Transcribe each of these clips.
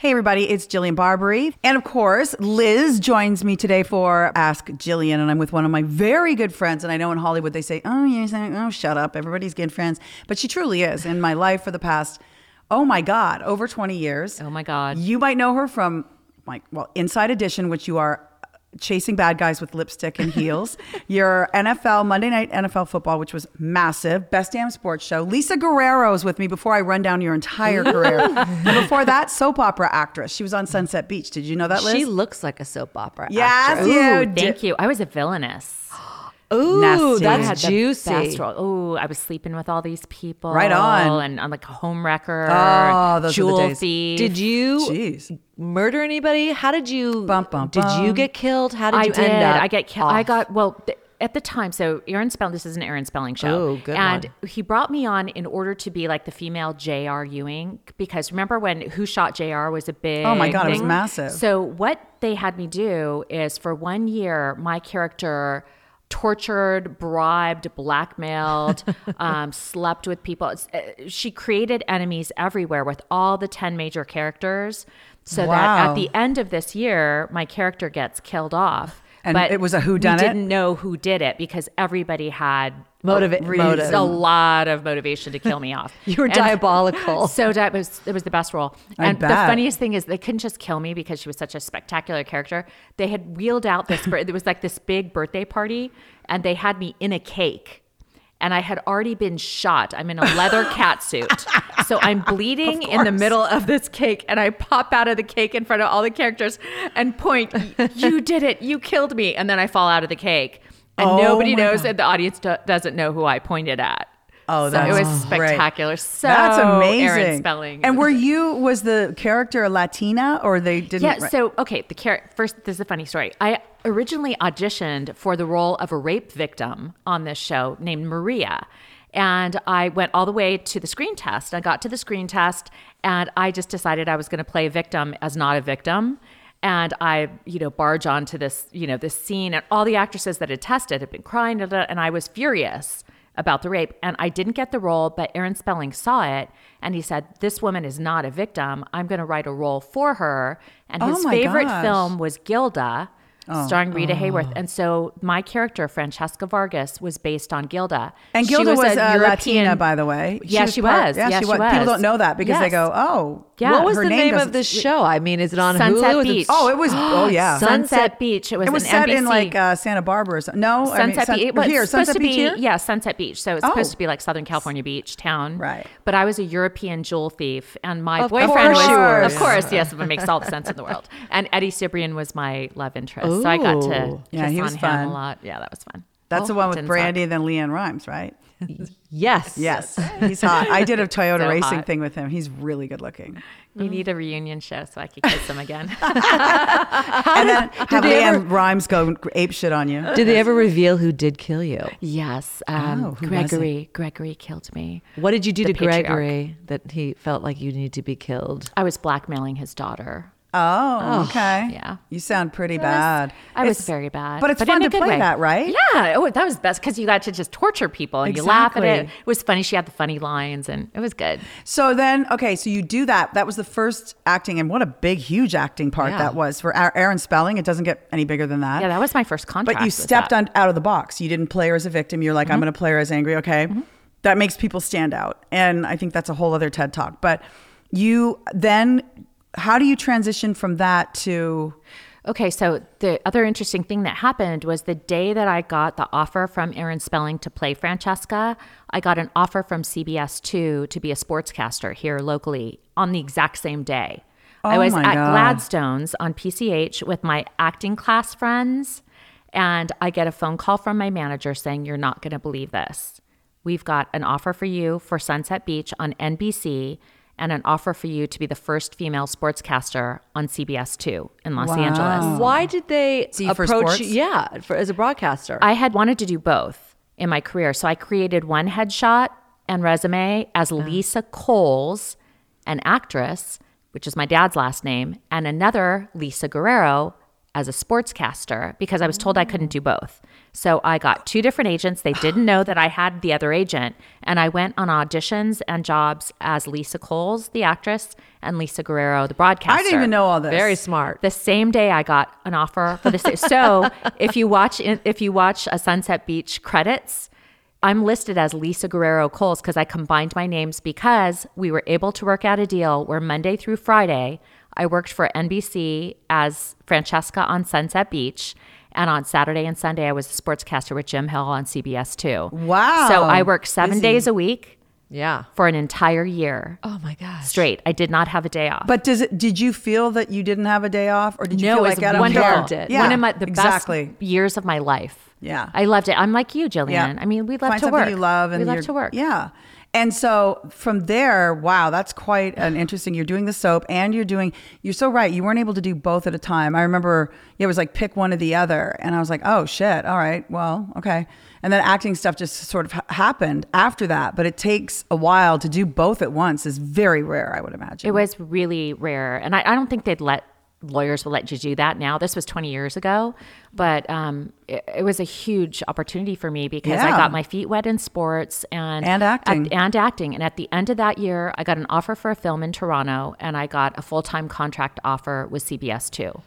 Hey, everybody, it's Jillian Barberie. And of course, Liz joins me today for Ask Jillian. And I'm with one of my very good friends. And I know in Hollywood they say, oh, saying, oh, shut up. Everybody's good friends. But she truly is in my life for the past, oh my God, over 20 years. Oh my God. You might know her from, like, well, Inside Edition, which you are chasing bad guys with lipstick and heels. Your NFL Monday Night NFL Football, which was massive, best damn sports show. Lisa Guerrero is with me before I run down your entire career. and before that, soap opera actress. She was on Sunset Beach. Did you know that, Liz? She looks like a soap opera Yes, actress. you Ooh, did. thank you. I was a villainess. Ooh, Nasty. I that's had the juicy. best role. Ooh, I was sleeping with all these people. Right on. And I'm like a home wrecker. Oh, those were the jewel days. thief. Did you Jeez. murder anybody? How did you? Bum, bum, did you get killed? How did I you did. end up? I get. killed. I off? got well. Th- at the time, so Aaron Spelling, this is an Aaron Spelling show. Oh, good And one. he brought me on in order to be like the female J.R. Ewing because remember when Who Shot J.R. was a big. Oh my God, it was massive. So what they had me do is for one year, my character tortured, bribed, blackmailed, um, slept with people. Uh, She created enemies everywhere with all the 10 major characters so that at the end of this year, my character gets killed off. And it was a whodunit? We didn't know who did it because everybody had Motiva- a, motive. a lot of motivation to kill me off. You were And- diabolical. so di- it was it was the best role. I and the funniest thing is they couldn't just kill me because she was such a spectacular character. They had wheeled out this. it was like this big birthday party, and they had me in a cake. And I had already been shot. I'm in a leather cat suit. So I'm bleeding in the middle of this cake. And I pop out of the cake in front of all the characters and point, You did it. You killed me. And then I fall out of the cake. And Oh nobody knows God. that the audience do- doesn't know who I pointed at. Oh, So that's it was great. spectacular. So That's amazing. Aaron Spelling. And were you was the character a Latina or they didn't? Yeah. So okay, the char- first. This is a funny story. I originally auditioned for the role of a rape victim on this show named Maria. And I went all the way to the screen test. I got to the screen test and I just decided I was going to play a victim as not a victim. And I, you know, barge onto this, you know, this scene, and all the actresses that had tested had been crying, da, da, and I was furious about the rape. And I didn't get the role, but Aaron Spelling saw it and he said, This woman is not a victim. I'm going to write a role for her. And Oh his my favorite gosh. film was Gilda, oh, starring Rita oh. Hayworth. And so my character, Francesca Vargas, was based on Gilda. And She Gilda was, a European- Latina, by the way. Yeah, she part- was. Yeah, Yeah, she, she was. People was. don't know that because they go, "Oh, Yeah. what was her the name, doesn't- of this show? I mean, is it on Sunset Hulu? Is it- Beach. Oh, it was. Oh, yeah. Sunset Beach. It was, it was an set in like uh, Santa Barbara. Or something. No, I mean, Sunset Sun- Beach. Well, here, supposed Sunset to Beach be, here. Yeah, Sunset Beach. So it's Oh. supposed to be like Southern California beach town. Right. But I was a European jewel thief, and my Of boyfriend course was, you were. of course, yes, it makes all the sense in the world. And Eddie Cibrian was my love interest, so I got to Ooh. Yeah, kiss he on was him fun. a lot. Yeah, that was fun. That's the one with Didn't Brandi and then LeAnn Rimes, right? Yes. Yes, he's hot. I did a Toyota So racing hot. thing with him. He's really good looking. We need a reunion show so I could kiss him again. and then have they LeAnn ever- Rimes go ape shit on you. Did they ever reveal who did kill you? yes, um, Oh, who was it? Gregory. Gregory killed me. What did you do The to patriarch. Gregory that he felt like you need to be killed? I was blackmailing his daughter. Oh, okay. yeah. You sound pretty I was- bad. I was It's- very bad. But it's in fun to play way. that, right? Yeah. Oh, that was best because you got to just torture people and you laugh at it. It was funny. She had the funny lines and it was good. So then, okay, so you do that. That was the first acting, and what a big, huge acting part Yeah. that was for Aaron Spelling. It doesn't get any bigger than that. Yeah, that was my first contract. but you stepped. Mm-hmm. on, out of the box. You didn't play her as a victim. You're like, I'm going to play her as angry. Okay, that makes people stand out, and I think that's a whole other TED talk. But you then, how do you transition from that to? Okay, so the other interesting thing that happened was the day that I got the offer from Aaron Spelling to play Francesca, I got an offer from CBS2 to be a sportscaster here locally on the exact same day. Oh I was at God. Gladstone's on PCH with my acting class friends, and I get a phone call from my manager saying, You're not going to believe this. We've got an offer for you for Sunset Beach on NBC and an offer for you to be the first female sportscaster on CBS2 in Los Wow. Angeles. Why did they See, approach sports? you? Yeah, for, as a broadcaster. I had wanted to do both in my career. So I created one headshot and resume as uh-huh. Lisa Coles, an actress, which is my dad's last name, and another Lisa Guerrero as a sportscaster because I was told I couldn't oh. do both. So I got two different agents. They didn't know that I had the other agent. And I went on auditions and jobs as Lisa Coles, the actress, and Lisa Guerrero, the broadcaster. I didn't even know all this. Very smart. The same day I got an offer for the same. so if you watch if you watch a Sunset Beach credits, I'm listed as Lisa Guerrero Coles because I combined my names because we were able to work out a deal where Monday through Friday I worked for NBC as Francesca on Sunset Beach. And on Saturday and Sunday, I was a sportscaster with Jim Hill on CBS 2. Wow. So I worked seven Busy. days a week Yeah. for an entire year Oh my gosh. straight. I did not have a day off. But does it? Did you feel that you didn't have a day off, or did you no, feel it like was I don't wonderful. care? Loved it. Yeah, One of my the exactly. best years of my life. Yeah. I loved it. I'm like you, Jillian. Yeah. I mean, we love Find to work. you love, and we love to work. Yeah. And so from there, wow, that's quite an interesting. You're doing the soap, and you're doing. You're so right. You weren't able to do both at a time. I remember it was like pick one or the other, and I was like, oh shit, all right, well, okay. And then acting stuff just sort of ha- happened after that, but it takes a while to do both at once. is very rare, I would imagine. It was really rare, and I, I don't think they'd let lawyers will let you do that now. This was 20 years ago, but um, it, it was a huge opportunity for me because I got my feet wet in sports and And acting. at- and acting. And at the end of that year, I got an offer for a film in Toronto, and I got a full time contract offer with CBS too.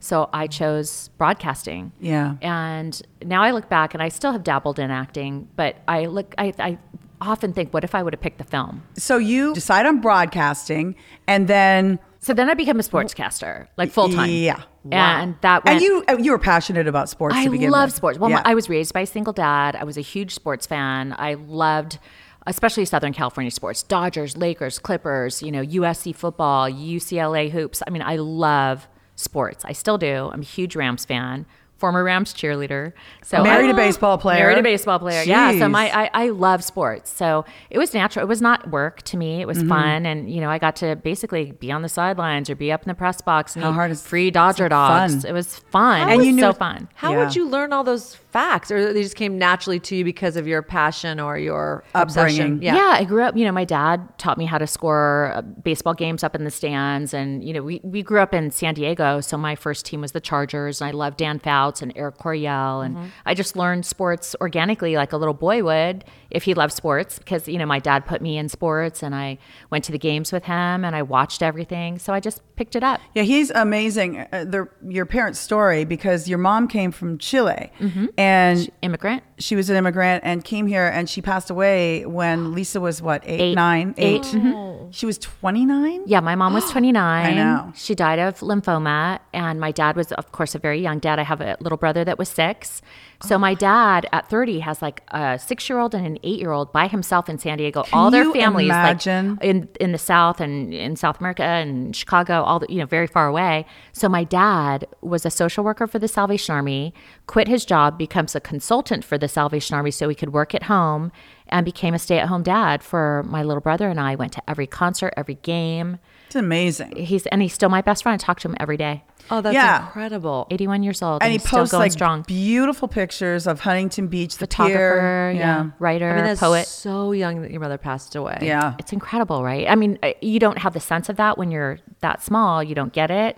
So I chose broadcasting. Yeah. And now I look back, and I still have dabbled in acting, but I look, I, I often think, what if I would have picked the film? so you decide on broadcasting, and then So then I became a sportscaster, like full time. Yeah. And that went, and you uh, you were passionate about sports. I to begin love with. sports. Well, Yeah. I was raised by a single dad. I was a huge sports fan. I loved, especially Southern California sports: Dodgers, Lakers, Clippers. You know, USC football, UCLA hoops. I mean, I love sports. I still do. I'm a huge Rams fan. Former Rams cheerleader. So Married I- a baseball player. Married a baseball player. Yeah. So my I, I love sports. So it was natural. It was not work to me. It was Mm-hmm. fun, and you know, I got to basically be on the sidelines or be up in the press box and How hard is- free Dodger dogs. fun. It was fun. And it was you knew- so fun. How Yeah. would you learn all those facts, or they just came naturally to you because of your passion or your obsession? Upbringing. Yeah. I grew up, you know, my dad taught me how to score uh, baseball games up in the stands. And, you know, we, we grew up in San Diego. So my first team was the Chargers. And I loved Dan And Eric Coryell. And I just learned sports organically like a little boy would if he loved sports because, you know, my dad put me in sports and I went to the games with him and I watched everything. So I just picked it up. Yeah, he's amazing. Uh, the, your parents' story because your mom came from Chile Mm-hmm. and Immigrant. she was an immigrant and came here and she passed away when Lisa was what eight, Eight. nine, eight. Eight. Mm-hmm. She was twenty nine. Yeah, my mom was 29. I know. She died of lymphoma. And my dad was, of course, a very young dad. I have a little brother that was six. So oh. my dad at 30 has like a six year old and an eight year old by himself in San Diego. all their families imagine? like in in the South and in South America and Chicago, all the, you know, very far away. So my dad was a social worker for the Salvation Army, quit his job, becomes a consultant for the Salvation Army so he could work at home and became a stay at home dad for my little brother and I. Went to every concert, every game It's amazing. he's and he's still my best friend. I talk to him every day. Oh, that's Yeah. incredible. 81 years old, And he he's still posts going like strong. beautiful pictures of Huntington Beach, the Photographer, pier. yeah, writer, I mean, that's poet. so young that your mother passed away. yeah. It's incredible, right? I mean, uh, you don't have the sense of that when you're that small. You don't get it.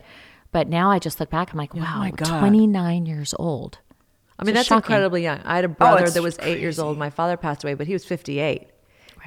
But now I just look back. I'm like, wow, Oh my God. 29 years old. I mean, It's that's shocking. incredibly young. I had a brother it's that was eight years old. My father passed away, but he was 58.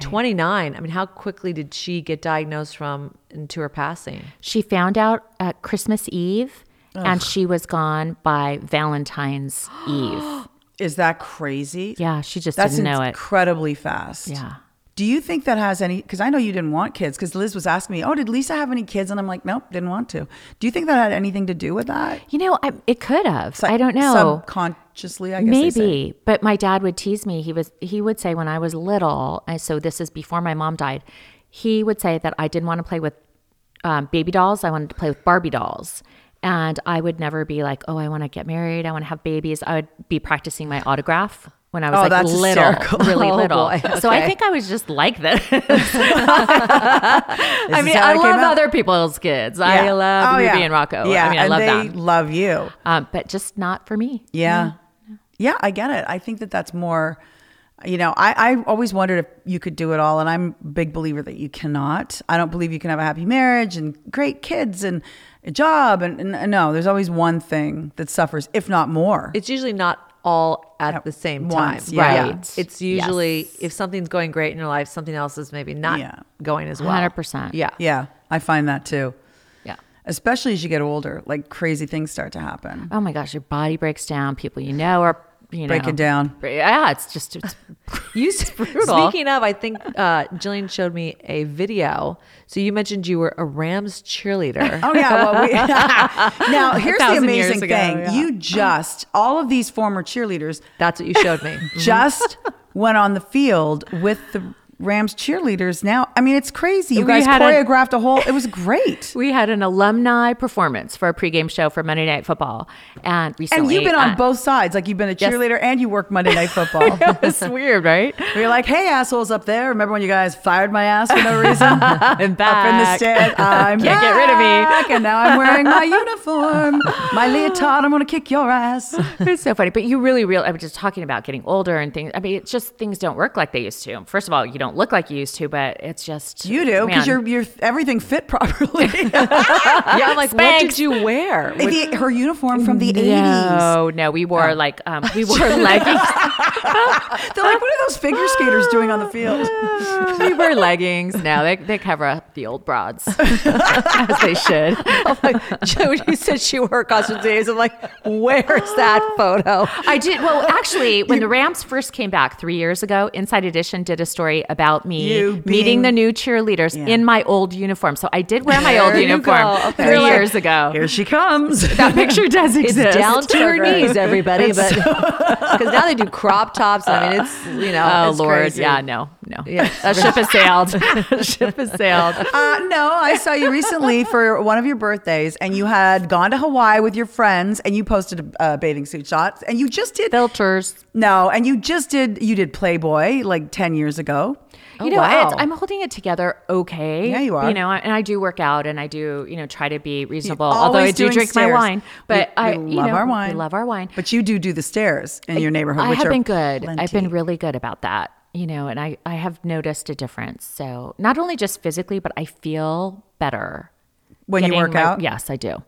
29. I mean, how quickly did she get diagnosed from into her passing? She found out at Christmas Eve, and she was gone by Valentine's Eve. Is that crazy? Yeah, she just That's didn't know it. incredibly fast. Yeah. Do you think that has any? Because I know you didn't want kids. Because Liz was asking me, "Oh, did Lisa have any kids?" And I'm like, "Nope, didn't want to." Do you think that had anything to do with that? You know, I, it could have. Like I don't know. Subconsciously, I guess. Maybe, but my dad would tease me. He was he would say when I was little, and so this is before my mom died. He would say that I didn't want to play with um, baby dolls. I wanted to play with Barbie dolls, and I would never be like, "Oh, I want to get married. I want to have babies." I would be practicing my autograph when I was Oh, like that's little, hysterical. really Oh, little. boy. So I think I was just like this. I mean, I love other people's kids. I love Oh, Ruby yeah. and Rocco. Yeah, I mean, I and love they them, love you. um, but just not for me. Yeah. Yeah, I get it. I think that that's more you know, I, I always wondered if you could do it all, and I'm a big believer that you cannot. I don't believe you can have a happy marriage and great kids and a job, and, and no, there's always one thing that suffers, if not more. It's usually not all at At the same time. yeah. Right. It's usually Yes. if something's going great in your life, something else is maybe not Yeah. going as well. 100%. Yeah. yeah, I find that too, Yeah. especially as you get older. Like crazy things start to happen. Oh my gosh, your body breaks down. People you know are you know Breaking down. Yeah, it's just it's You brutal. Speaking of, I think uh, Jillian showed me a video. So you mentioned you were a Rams cheerleader. Oh yeah. Well, we, now here's the amazing ago, thing: yeah. you just all of these former cheerleaders That's what you showed me. just went on the field with the Rams cheerleaders. Now, I mean, it's crazy. You We guys had a- choreographed a whole. It was great. we had an alumni performance for a pregame show for Monday Night Football, and recently, And you've been on uh, both sides. Like you've been a Yes. cheerleader and you work Monday Night Football. It's weird, right? You're like, hey, assholes up there. Remember when you guys fired my ass for no reason? I'm Up in the back. stands. I'm Can't get rid of me. And now I'm wearing my uniform, my leotard. I'm going to kick your ass. it's so funny. But you really, real. I was just talking about getting older and things. I mean, it's just things don't work like they used to. First of all, you don't look like you used to, but it's just You do because man. you're you're everything fit properly. yeah, I'm like, what did you wear? The- her uniform from the 80s. No, no, we wore like um, we wore leggings. They're like, what are those figure skaters doing on the field? we wear leggings. No, they they cover up the old broads as they should. I'm like, when you said she wore her costume days, I'm like, where's that photo? I did well. Actually, when the Rams first came back three years ago, Inside Edition did a story about me You being- meeting the new cheerleaders Yeah. in my old uniform. So I did wear my old uniform. Okay. three like, years ago. Here she comes. that picture does exist. It's exist. down to her knees, everybody. But because now they do crop tops. I mean, it's you know, Oh it's Lord, crazy. yeah, no, no. Yeah. That ship has sailed. ship has sailed. Uh, no, I saw you recently for one of your birthdays, and you had gone to Hawaii with your friends, and you posted a, a bathing suit shot, and you just did Filters. no, and you just did you did Playboy like ten years ago. Oh, you know, wow. it's, I'm holding it together okay. Yeah, you are. You know, and I do work out and I do, you know, try to be reasonable. Although I do drink my wine, but We- I we you love know, our wine. We love our wine. But you do do the stairs in your neighborhood. I which have are been good. I've been really good about that. You know, and I I have noticed a difference. So not only just physically, but I feel better when you work my- out. Yes, I do.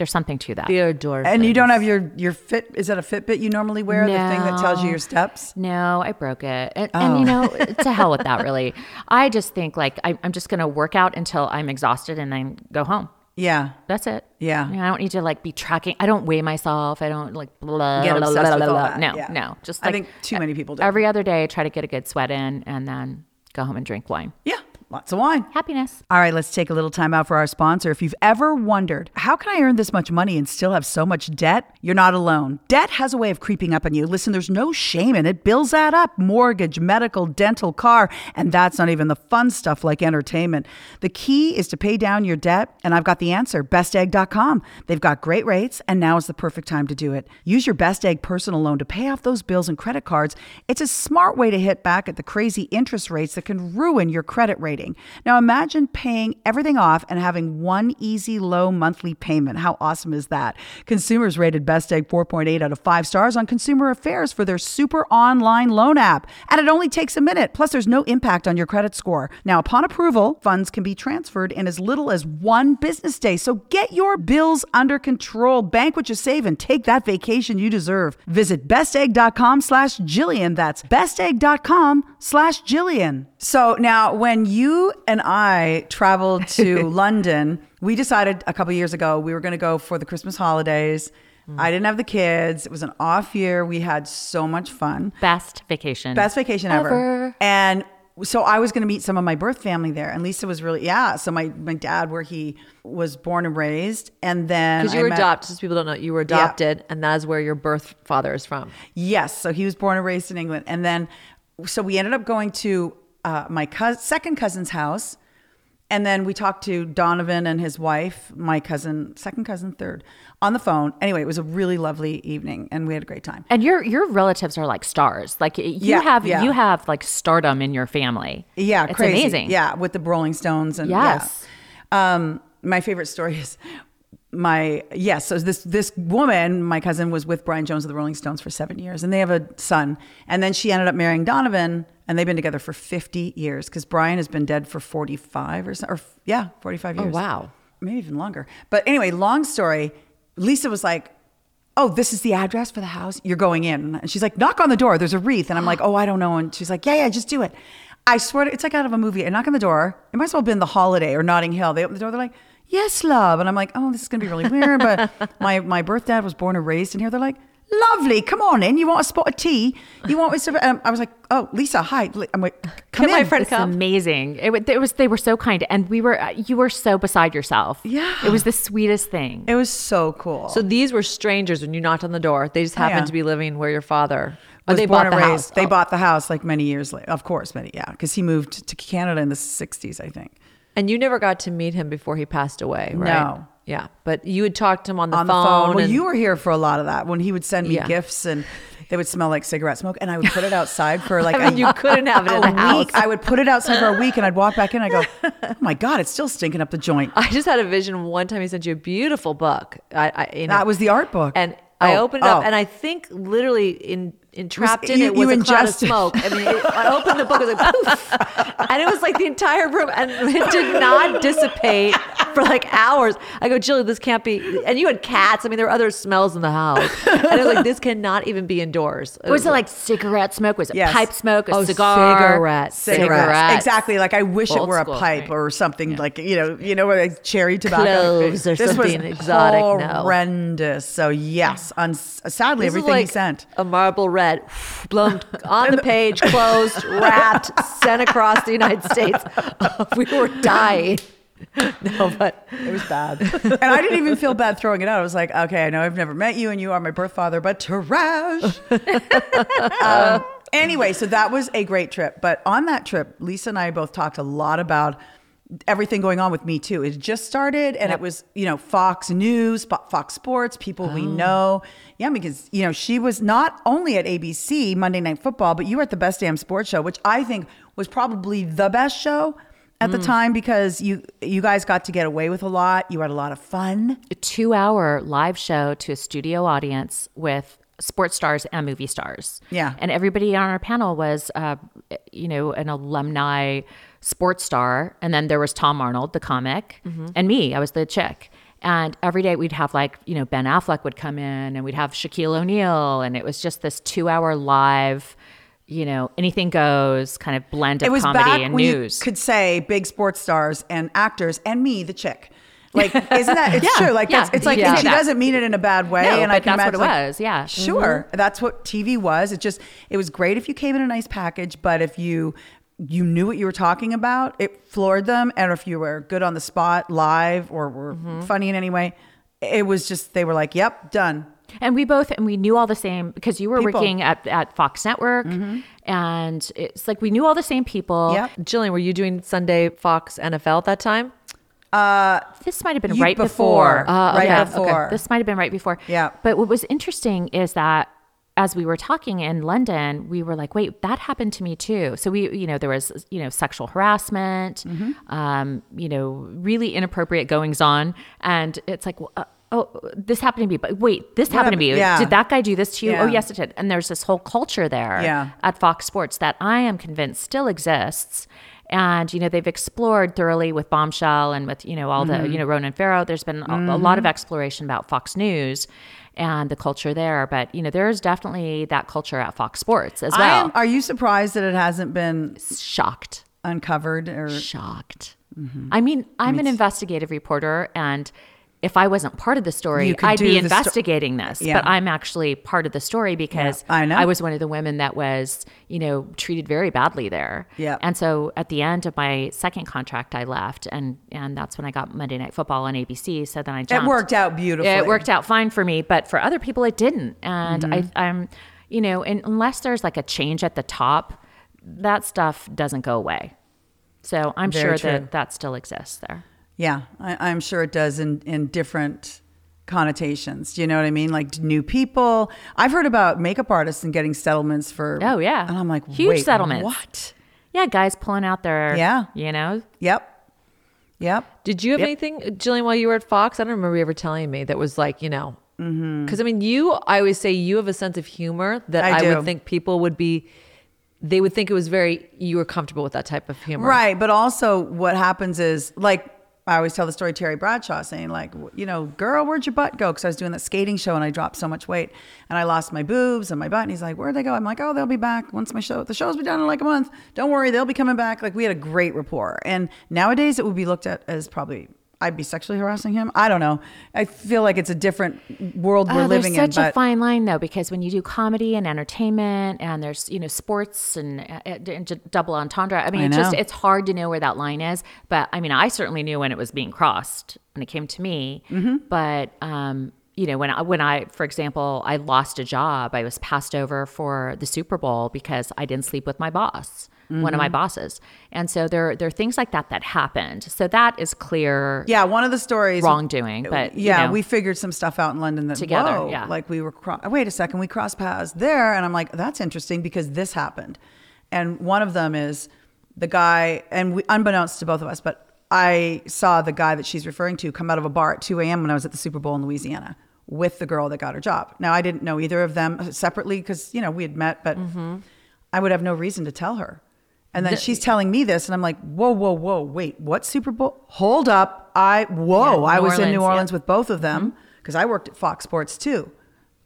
There's something to that. The endorphins. And you don't have your your fit. Is that a Fitbit you normally wear? The thing that tells you your steps. No, I broke it. And, and Oh. you know, to hell with that, really. I just think like I, I'm just going to work out until I'm exhausted and then go home. Yeah. That's it. Yeah. You know, I don't need to like be tracking. I don't weigh myself. I don't like blah, Get blah, obsessed blah, blah, blah. No, Yeah. no. Just I think too many people do. every other day, I try to get a good sweat in and then go home and drink wine. Yeah. Lots of wine. Happiness. All right, let's take a little time out for our sponsor. If you've ever wondered, how can I earn this much money and still have so much debt? You're not alone. Debt has a way of creeping up on you. Listen, there's no shame in it. Bills add up mortgage, medical, dental, car, and that's not even the fun stuff like entertainment. The key is to pay down your debt, and I've got the answer bestegg.com. They've got great rates, and now is the perfect time to do it. Use your Best Egg personal loan to pay off those bills and credit cards. It's a smart way to hit back at the crazy interest rates that can ruin your credit rating. Now imagine paying everything off and having one easy low monthly payment. How awesome is that? Consumers rated Best Egg 4.8 out of 5 stars on Consumer Affairs for their super online loan app. And it only takes a minute. Plus there's no impact on your credit score. Now upon approval, funds can be transferred in as little as 1 business day. So get your bills under control. Bank what you save and take that vacation you deserve. Visit bestegg.com slash Jillian. That's bestegg.com slash Jillian. So now when you and I traveled to London, we decided a couple years ago we were going to go for the Christmas holidays. Mm. I didn't have the kids. It was an off year. We had so much fun. Best vacation. Best vacation ever. Ever. And so I was going to meet some of my birth family there, and Lisa was really yeah. So my my dad, where he was born and raised, and then Because you I were met- adopted, since people don't know, you were adopted, and that is where your birth father is from. Yes, so he was born and raised in England, and then so we ended up going to uh, my cous- second cousin's house, and then we talked to Donovan and his wife, my cousin, second cousin, third, on the phone. Anyway, it was a really lovely evening, and we had a great time. and your your relatives are like stars. Like you Yeah, have yeah. you have like stardom in your family. Yeah, it's crazy. amazing. Yeah, with the Rolling Stones and Yes. yeah. Um, my favorite story is my yes, so this this woman, my cousin, was with Brian Jones of the Rolling Stones for seven years, and they have a son. And then she ended up marrying Donovan, and they've been together for fifty years because Brian has been dead for forty five or or yeah, forty five oh, years. Oh wow. maybe even longer. But anyway, long story. Lisa was like, "Oh, this is the address for the house. You're going in." And she's like, "Knock on the door. There's a wreath." And I'm like, "Oh, I don't know." And she's like, "Yeah, yeah, just do it." I swear, to, it's like out of a movie. I knock on the door. It might as well have been The Holiday or Notting Hill. They open the door. They're like, "Yes, love." And I'm like, "Oh, this is gonna be really weird." But my my birth dad was born and raised in here. They're like. Lovely, come on in. You want a spot of tea? You want me to? Um, I was like, "Oh, Lisa, hi." I'm like, "Come Can my in." friend It's come? amazing. It, it was they were so kind, and we were uh, you were so beside yourself. Yeah. it was the sweetest thing. It was so cool. So these were strangers when you knocked on the door. They just happened Oh, yeah. to be living where your father. Oh, was they born bought the and house. They Oh. bought the house like many years later. Of course, many yeah, because he moved to Canada in the '60s, I think. And you never got to meet him before he passed away, right? No. Yeah, but you had talked to him on the on phone. the phone. Well, and- you were here for a lot of that when he would send me Yeah. gifts and they would smell like cigarette smoke, and I would put it outside for like I mean, a, you couldn't have it in a the house. week. I would put it outside for a week, and I'd walk back in. and I go, "Oh my god, it's still stinking up the joint." I just had a vision one time he sent you a beautiful book. I, I you know, That was the art book. and I Oh, opened it up, oh. and I think literally in entrapped in you- it was you a cloud of smoke. I mean, it, I opened the book, it was like poof, and it was like the entire room, and it did not dissipate for like hours. I go, Jilly, this can't be. And you had cats. I mean, there were other smells in the house, and it was like this cannot even be indoors. was it like cigarette smoke? Was it Yes. pipe smoke? A Oh, cigar? cigarettes. Cigarettes. Cigarettes. Exactly. Like I wish it were a pipe right. or something like you know, you know, like cherry tobacco. Cloves or this something was exotic, no. Horrendous. So yes, on sadly This is everything he sent. a marble red, blown on the page, closed, wrapped, sent across the United States. we were dying. No, but It was bad. and I didn't even feel bad throwing it out. I was like, okay, I know I've never met you and you are my birth father, but trash. um, anyway, so that was a great trip. But on that trip, Lisa and I both talked a lot about everything going on with me too. It just started and it was, you know, Fox News, Fox Sports, people we know. Yeah, because, you know, she was not only at ABC Monday Night Football, but you were at the Best Damn Sports Show, which I think was probably the best show at the time because you you guys got to get away with a lot. You had a lot of fun. A two-hour live show to a studio audience with sports stars and movie stars. Yeah. and everybody on our panel was, uh, you know, an alumni sports star, and then there was Tom Arnold, the comic, and me. I was the chick. And every day we'd have like, you know, Ben Affleck would come in and we'd have Shaquille O'Neal. And it was just this two hour live, you know, anything goes kind of blend of comedy and news. you could say big sports stars and actors and me, the chick. Like, isn't that? It's Yeah, true. Like, yeah, that's, it's like, and she doesn't mean it in a bad way. No, and I can that's what it like, was, yeah. Sure. That's what TV was. It just, it was great if you came in a nice package, but if you, you knew what you were talking about, it floored them. And if you were good on the spot, live, or were Mm-hmm. funny in any way, it was just, they were like, yep, done. And we both and we knew all the same because you were People. Mm-hmm. working at, at Fox Network, and it's like we knew all the same people. Yep. Jillian, were you doing Sunday Fox NFL at that time? This might have been right before. before. Uh, right okay, before. Okay. This might have been right before. Yeah. But what was interesting is that as we were talking in London, we were like, wait, that happened to me too. So we, you know, there was, you know, sexual harassment, Mm-hmm. um, you know, really inappropriate goings on. And it's like, well, uh, oh, this happened to me, but wait, this happened to me. Yeah. Did that guy do this to you? Yeah. Oh, yes, it did. And there's this whole culture there Yeah. at Fox Sports that I am convinced still exists. And, you know, they've explored thoroughly with Bombshell and with, you know, all Mm-hmm. the, you know, Ronan Farrow. There's been a, a lot of exploration about Fox News and the culture there. But, you know, there's definitely that culture at Fox Sports as I well. am- are you surprised that it hasn't been shocked. uncovered or Shocked. Mm-hmm. I mean, I'm an investigative reporter and if I wasn't part of the story, I'd be the sto- investigating this. Yeah. But I'm actually part of the story because Yeah, I know. was one of the women that was, you know, treated very badly there. Yeah. And so at the end of my second contract, I left, and and that's when I got Monday Night Football on ABC. So then I jumped. it worked out beautifully. It worked out fine for me, but for other people, it didn't. And Mm-hmm. I, I'm, you know, and unless there's like a change at the top, that stuff doesn't go away. So I'm Very sure true. that that still exists there. Yeah, I, I'm sure it does in, in different connotations. Do you know what I mean? Like new people. I've heard about makeup artists and getting settlements for. Oh yeah, And I'm like, huge wait, settlements. What? Yeah, guys pulling out their Yeah. you know, Yep. Yep. Did you have anything, Jillian, while you were at Fox? I don't remember you ever telling me that was like, you know, mm-hmm. because I mean, you, I always say you have a sense of humor that I I, would think people would be, they would think it was very, you were comfortable with that type of humor. Right. But also, what happens is, like, I always tell the story Terry Bradshaw saying, like, you know, girl, where'd your butt go? Because I was doing that skating show and I dropped so much weight and I lost my boobs and my butt. And he's like, where'd they go? I'm like, oh, they'll be back once my show, the show's been done in like a month. Don't worry, they'll be coming back. Like, we had a great rapport. And nowadays it would be looked at as probably, I'd be sexually harassing him. I don't know. I feel like it's a different world we're Oh, living there's in. such a fine line though, because when you do comedy and entertainment, and there's you know sports and, uh, and double entendre. I mean, I it just it's hard to know where that line is. But I mean, I certainly knew when it was being crossed when it came to me. Mm-hmm. But um, you know, when I, when I, for example, I lost a job, I was passed over for the Super Bowl because I didn't sleep with my boss. One of my Mm-hmm. bosses, and so there there are things like that that happened. So that is clear. Yeah, one of the stories Wrongdoing, but, you yeah, know. we figured some stuff out in London that Together, whoa, yeah. like we were. Cro- wait a second, we crossed paths there, and I'm like, that's interesting because this happened, and one of them is the guy, and we, unbeknownst to both of us, but I saw the guy that she's referring to come out of a bar at 2 a.m. when I was at the Super Bowl in Louisiana with the girl that got her job. Now I didn't know either of them separately because you know we had met, but Mm-hmm. I would have no reason to tell her. And then she's telling me this, and I'm like, whoa, whoa, whoa, wait, what Super Bowl? Hold up. I, whoa, Yeah, I was in New Orleans, yeah. With both of them because I worked at Fox Sports too.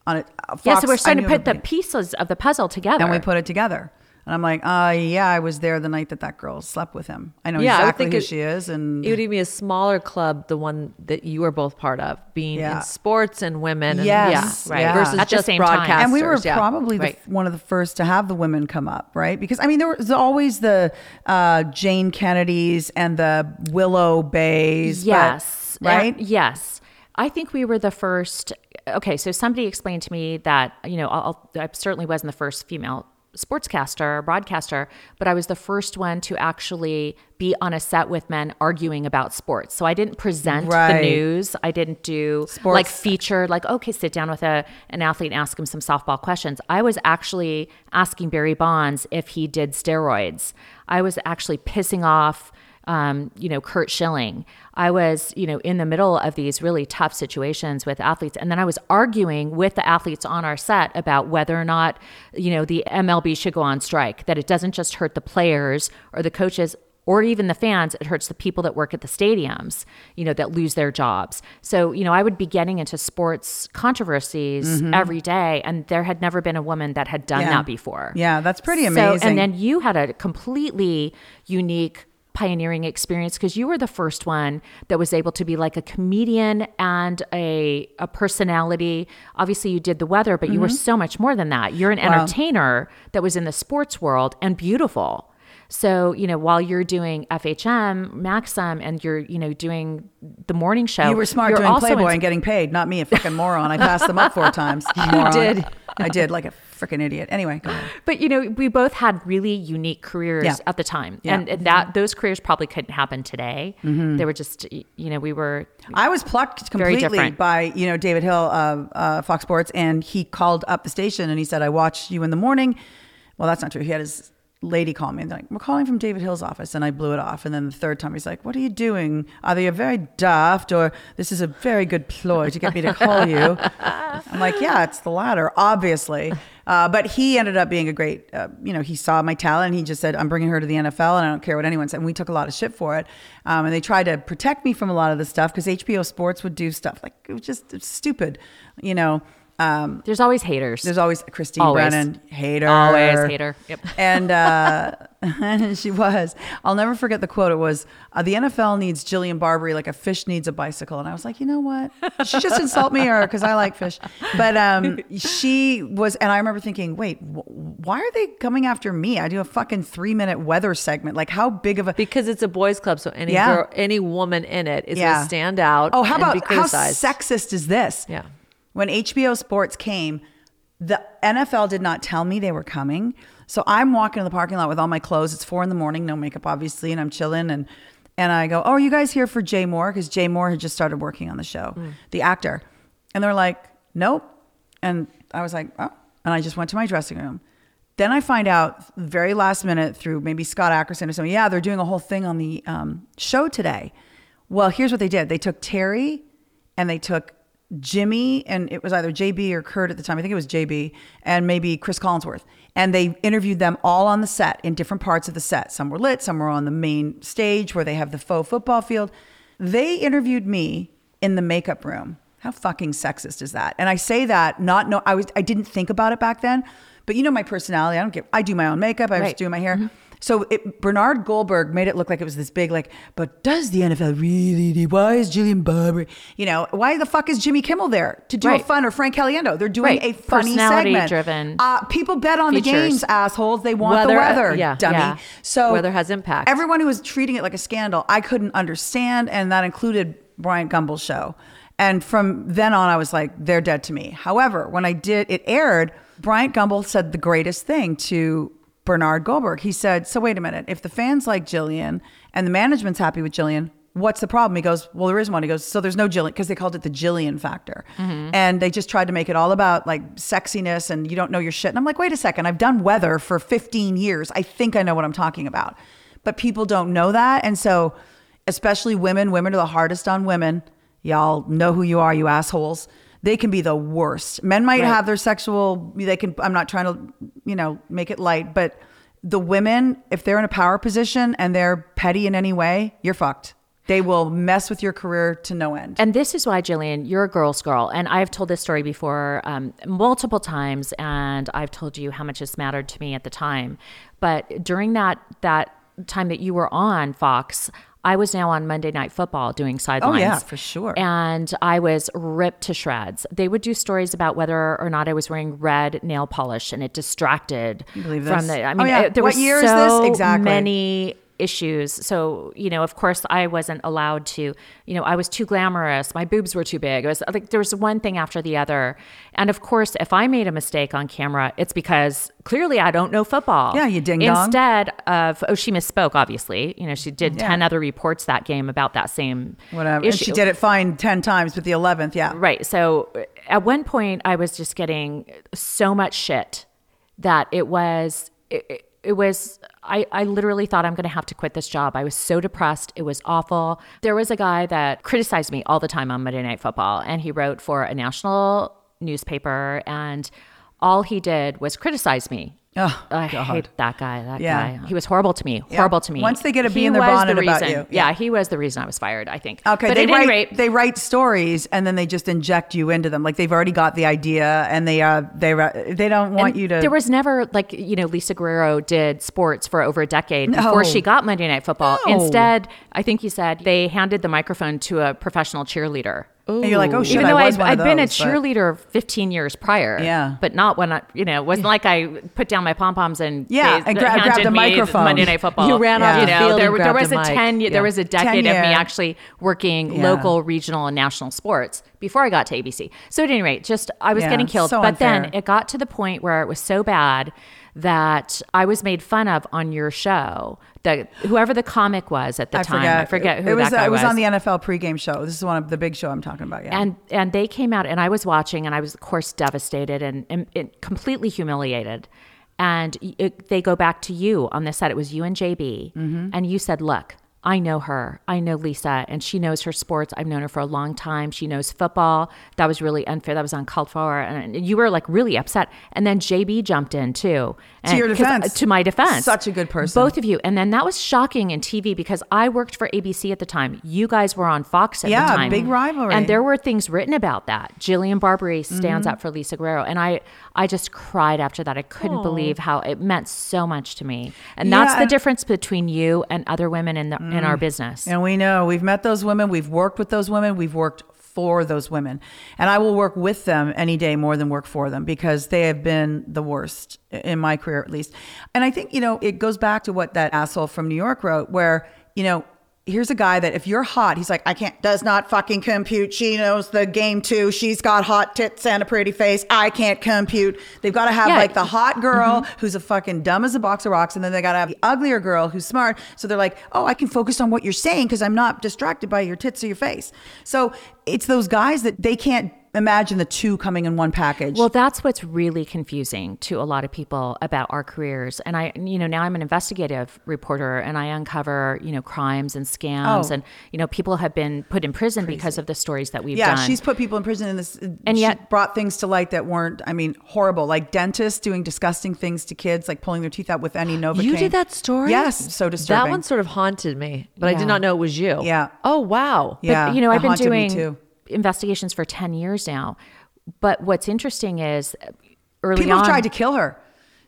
On it, uh, yeah. So we're starting to put the pieces of the puzzle together. and we put it together. And I'm like, uh, yeah, I was there the night that that girl slept with him. I know Yeah, I exactly think who it- she is, and It would even be a smaller club, the one that you were both part of, being Yeah. in sports and women. And, Yes, yeah, right. Yeah. Versus At the just same time. and we were yeah. probably the, Right. one of the first to have the women come up, right? Because I mean, there was always the uh, Jayne Kennedys and the Willow Bays, but- Yes. right? Uh, yes. I think we were the first. Okay, so somebody explained to me that you know I'll, I certainly wasn't the first female sportscaster or broadcaster, but I was the first one to actually be on a set with men arguing about sports. So I didn't present Right. the news. I didn't do Sports- like feature like okay, sit down with a an athlete and ask him some softball questions. I was actually asking Barry Bonds if he did steroids. I was actually pissing off um, you know, Curt Schilling. I was, you know, in the middle of these really tough situations with athletes. And then I was arguing with the athletes on our set about whether or not, you know, the MLB should go on strike, that it doesn't just hurt the players or the coaches or even the fans, it hurts the people that work at the stadiums, you know, that lose their jobs. So, you know, I would be getting into sports controversies every day, and there had never been a woman that had done Yeah. that before. Yeah, that's pretty So- amazing. and then you had a completely unique pioneering experience because you were the first one that was able to be like a comedian and a a personality. Obviously, you did the weather, but you were mm-hmm. so much more than that. You're an entertainer that was in the sports world and beautiful. So, you know, while you're doing FHM, Maxim, and you're, you know, doing the morning show, You were smart you're doing Playboy in- and getting paid, not me, a fucking moron. I passed them up four times. Moron. did. I did, like a freaking idiot. Anyway, go ahead. But you know, we both had really unique careers Yeah. at the time, Yeah. and and that those careers probably couldn't happen today. They were just, you know, we were I was plucked completely by you know David Hill, uh, uh, Fox Sports, and he called up the station and he said, "I watched you in the morning." Well, that's not true. He had his lady called me and they're like, "We're calling from David Hill's office," and I blew it off. And then the third time, he's like, "What are you doing? Either you're very daft, or this is a very good ploy to get me to call you." I'm like, "Yeah, it's the latter, obviously." Uh, but he ended up being a great, uh, you know, he saw my talent. And he just said, I'm bringing her to the NFL and I don't care what anyone said. And we took a lot of shit for it. Um, and they tried to protect me from a lot of this stuff because HBO Sports would do stuff like it was just stupid, you know. Um, there's always haters. there's always Christine Always. Brennan, hater. Always hater. Yep. And uh, she was. I'll never forget the quote. It was, uh, the NFL needs Jillian Barberie like a fish needs a bicycle. And I was like, you know what? She just insult me or because I like fish. But um, she was, and I remember thinking, wait, wh- why are they coming after me? I do a fucking three minute weather segment. Like, how big of a. because it's a boys' club, so any Yeah. girl, any woman in it is Yeah. going to stand out. Oh, how about how sexist is this? Yeah. When HBO Sports came, the NFL did not tell me they were coming. So I'm walking in the parking lot with all my clothes. It's four in the morning, no makeup, obviously, and I'm chilling. And and I go, "Oh, are you guys here for Jay Mohr?" Because Jay Mohr had just started working on the show, the actor. And they're like, "Nope." And I was like, "Oh," and I just went to my dressing room. Then I find out very last minute through maybe Scott Ackerson or something. Yeah, they're doing a whole thing on the um, show today. Well, here's what they did. They took Terry and they took Jimmy and it was either JB or Kurt at the time. I think it was JB and maybe Cris Collinsworth. And they interviewed them all on the set in different parts of the set. Some were lit, some were on the main stage where they have the faux football field. They interviewed me in the makeup room. How fucking sexist is that? And I say that not no I was I didn't think about it back then, but you know my personality. I don't give I do my own makeup, I was Right. doing my hair. Mm-hmm. So it, Bernard Goldberg made it look like it was this big, like, but does the NFL really? Why is Jillian Barber? You know, why the fuck is Jimmy Kimmel there to do a Right. fun or Frank Caliendo? They're doing Right. a funny Personality segment. driven Uh, people bet on the games, assholes. They want the Weather, uh, yeah, dummy. yeah. So Weather has impact. Everyone who was treating it like a scandal, I couldn't understand, and that included Bryant Gumbel's show. And from then on, I was like, they're dead to me. However, when I did, it aired. Bryant Gumbel said the greatest thing to Bernard Goldberg. He said, "So wait a minute. If the fans like Jillian and the management's happy with Jillian, what's the problem?" He goes, "Well, there is one." He goes, "So there's no Jillian because they called it the Jillian factor, mm-hmm. and they just tried to make it all about like sexiness and you don't know your shit." And I'm like, "Wait a second. I've done weather for 15 years. I think I know what I'm talking about." But people don't know that, and so especially women, women are the hardest on women. Y'all know who you are, you assholes. They can be the worst. Men might Right. have their sexual, they can, I'm not trying to, you know, make it light, but the women, if they're in a power position and they're petty in any way, you're fucked. They will mess with your career to no end. And this is why, Jillian, you're a girl's girl. And I've told this story before um, multiple times, and I've told you how much this mattered to me at the time. But during that that time that you were on Fox, I was now on Monday Night Football doing sidelines. Oh, yeah, for sure. And I was ripped to shreds. They would do stories about whether or not I was wearing red nail polish, and it distracted from the. I Oh, mean, yeah. it- there What was year is this? Exactly. many issues. So, you know, of course, I wasn't allowed to, you know, I was too glamorous. My boobs were too big. It was like there was one thing after the other. And of course, if I made a mistake on camera, it's because clearly I don't know football. Yeah, you ding dong. Instead of, oh, she misspoke, obviously. You know, she did Yeah. 10 other reports that game about that same Whatever. issue. And she did it fine 10 times, but the 11th, yeah. Right. So at one point, I was just getting so much shit that it was it, it- it was I, I literally thought I'm to have to quit this job. I was so depressed. It was awful. There was a guy that criticized me all the time on Monday Night Football, and he wrote for a national newspaper, and all he did was criticize me. Oh, I God. hate that guy. That Yeah. guy. He was horrible to me. Yeah. Horrible to me. Once they get a bee in their was the bonnet about reason- you. Yeah. Yeah. he was the reason I was fired. I think. Okay, but they at any write rate, they write stories and then they just inject you into them. Like they've already got the idea and they uh they they don't want you to. There was never like you know Lisa Guerrero did sports for over a decade No. before she got Monday Night Football. No. Instead, I think you said they handed the microphone to a professional cheerleader. And you're like, oh shit, Even I though was I'd, I'd been a those, but- cheerleader 15 years prior, Yeah. but not when I, you know, it wasn't like I put down my pom poms and Yeah, they and gra- grabbed a microphone. Monday Night Football. You ran off you the know, field there, there was a a. 10 Yeah. there was a decade of me actually working Yeah. local, regional, and national sports before I got to ABC. So at any rate, just I was Yeah, getting killed, so but then it got to the point where it was so bad that I was made fun of on your show. That whoever the comic was at the I time, forget. I forget who it was. that guy it was, on the NFL pregame show. This is one of the big show I'm talking about. Yeah. and and they came out and I was watching and I was of course devastated and, and, and completely humiliated. And it, they go back to you on the set. It was you and JB, Mm-hmm. and you said, "Look, I know her. I know Lisa, and she knows her sports. I've known her for a long time. She knows football. That was really unfair. That was uncalled for." And you were like really upset. And then JB jumped in too. And, your 'cause- defense. To my defense. Such a good person. Both of you. And then that was shocking in TV because I worked for ABC at the time. You guys were on Fox at Yeah, the time. big rivalry. And there were things written about that. Jillian Barberie stands Mm-hmm. up for Lisa Guerrero, and I, I just cried after that. I couldn't believe how it meant so much to me, and Yeah, that's the and- difference between you and other women in the in our mm. business. And we know we've met those women, we've worked with those women, we've worked for those women. And I will work with them any day more than work for them because they have been the worst in my career, at least. And I think, you know, it goes back to what that asshole from New York wrote, where, you know, here's a guy that if you're hot, he's like, I can't, does not fucking compute. She knows the game too. She's got hot tits and a pretty face. I can't compute. They've got to have Yeah. like the hot girl mm-hmm. who's a fucking dumb as a box of rocks. And then they got to have the uglier girl who's smart. So they're like, oh, I can focus on what you're saying because I'm not distracted by your tits or your face. So it's those guys that they can't imagine the two coming in one package. Well, that's what's really confusing to a lot of people about our careers. And I, you know, now I'm an investigative reporter and I uncover, you know, crimes and scams. Oh. And, you know, people have been put in prison because of the stories that we've done. yeah, done. she's put people in prison in this, uh, And she yet- brought things to light that weren't. I mean, horrible. Like dentists doing disgusting things to kids, like pulling their teeth out with any Novocaine. You did that story? Yes, so disturbing. That one sort of haunted me, but I did not know it was you. Yeah. Oh, wow. Yeah, but, you know, it I've been haunted me doing too. Investigations for 10 years now. But what's interesting is early People on. tried to kill her.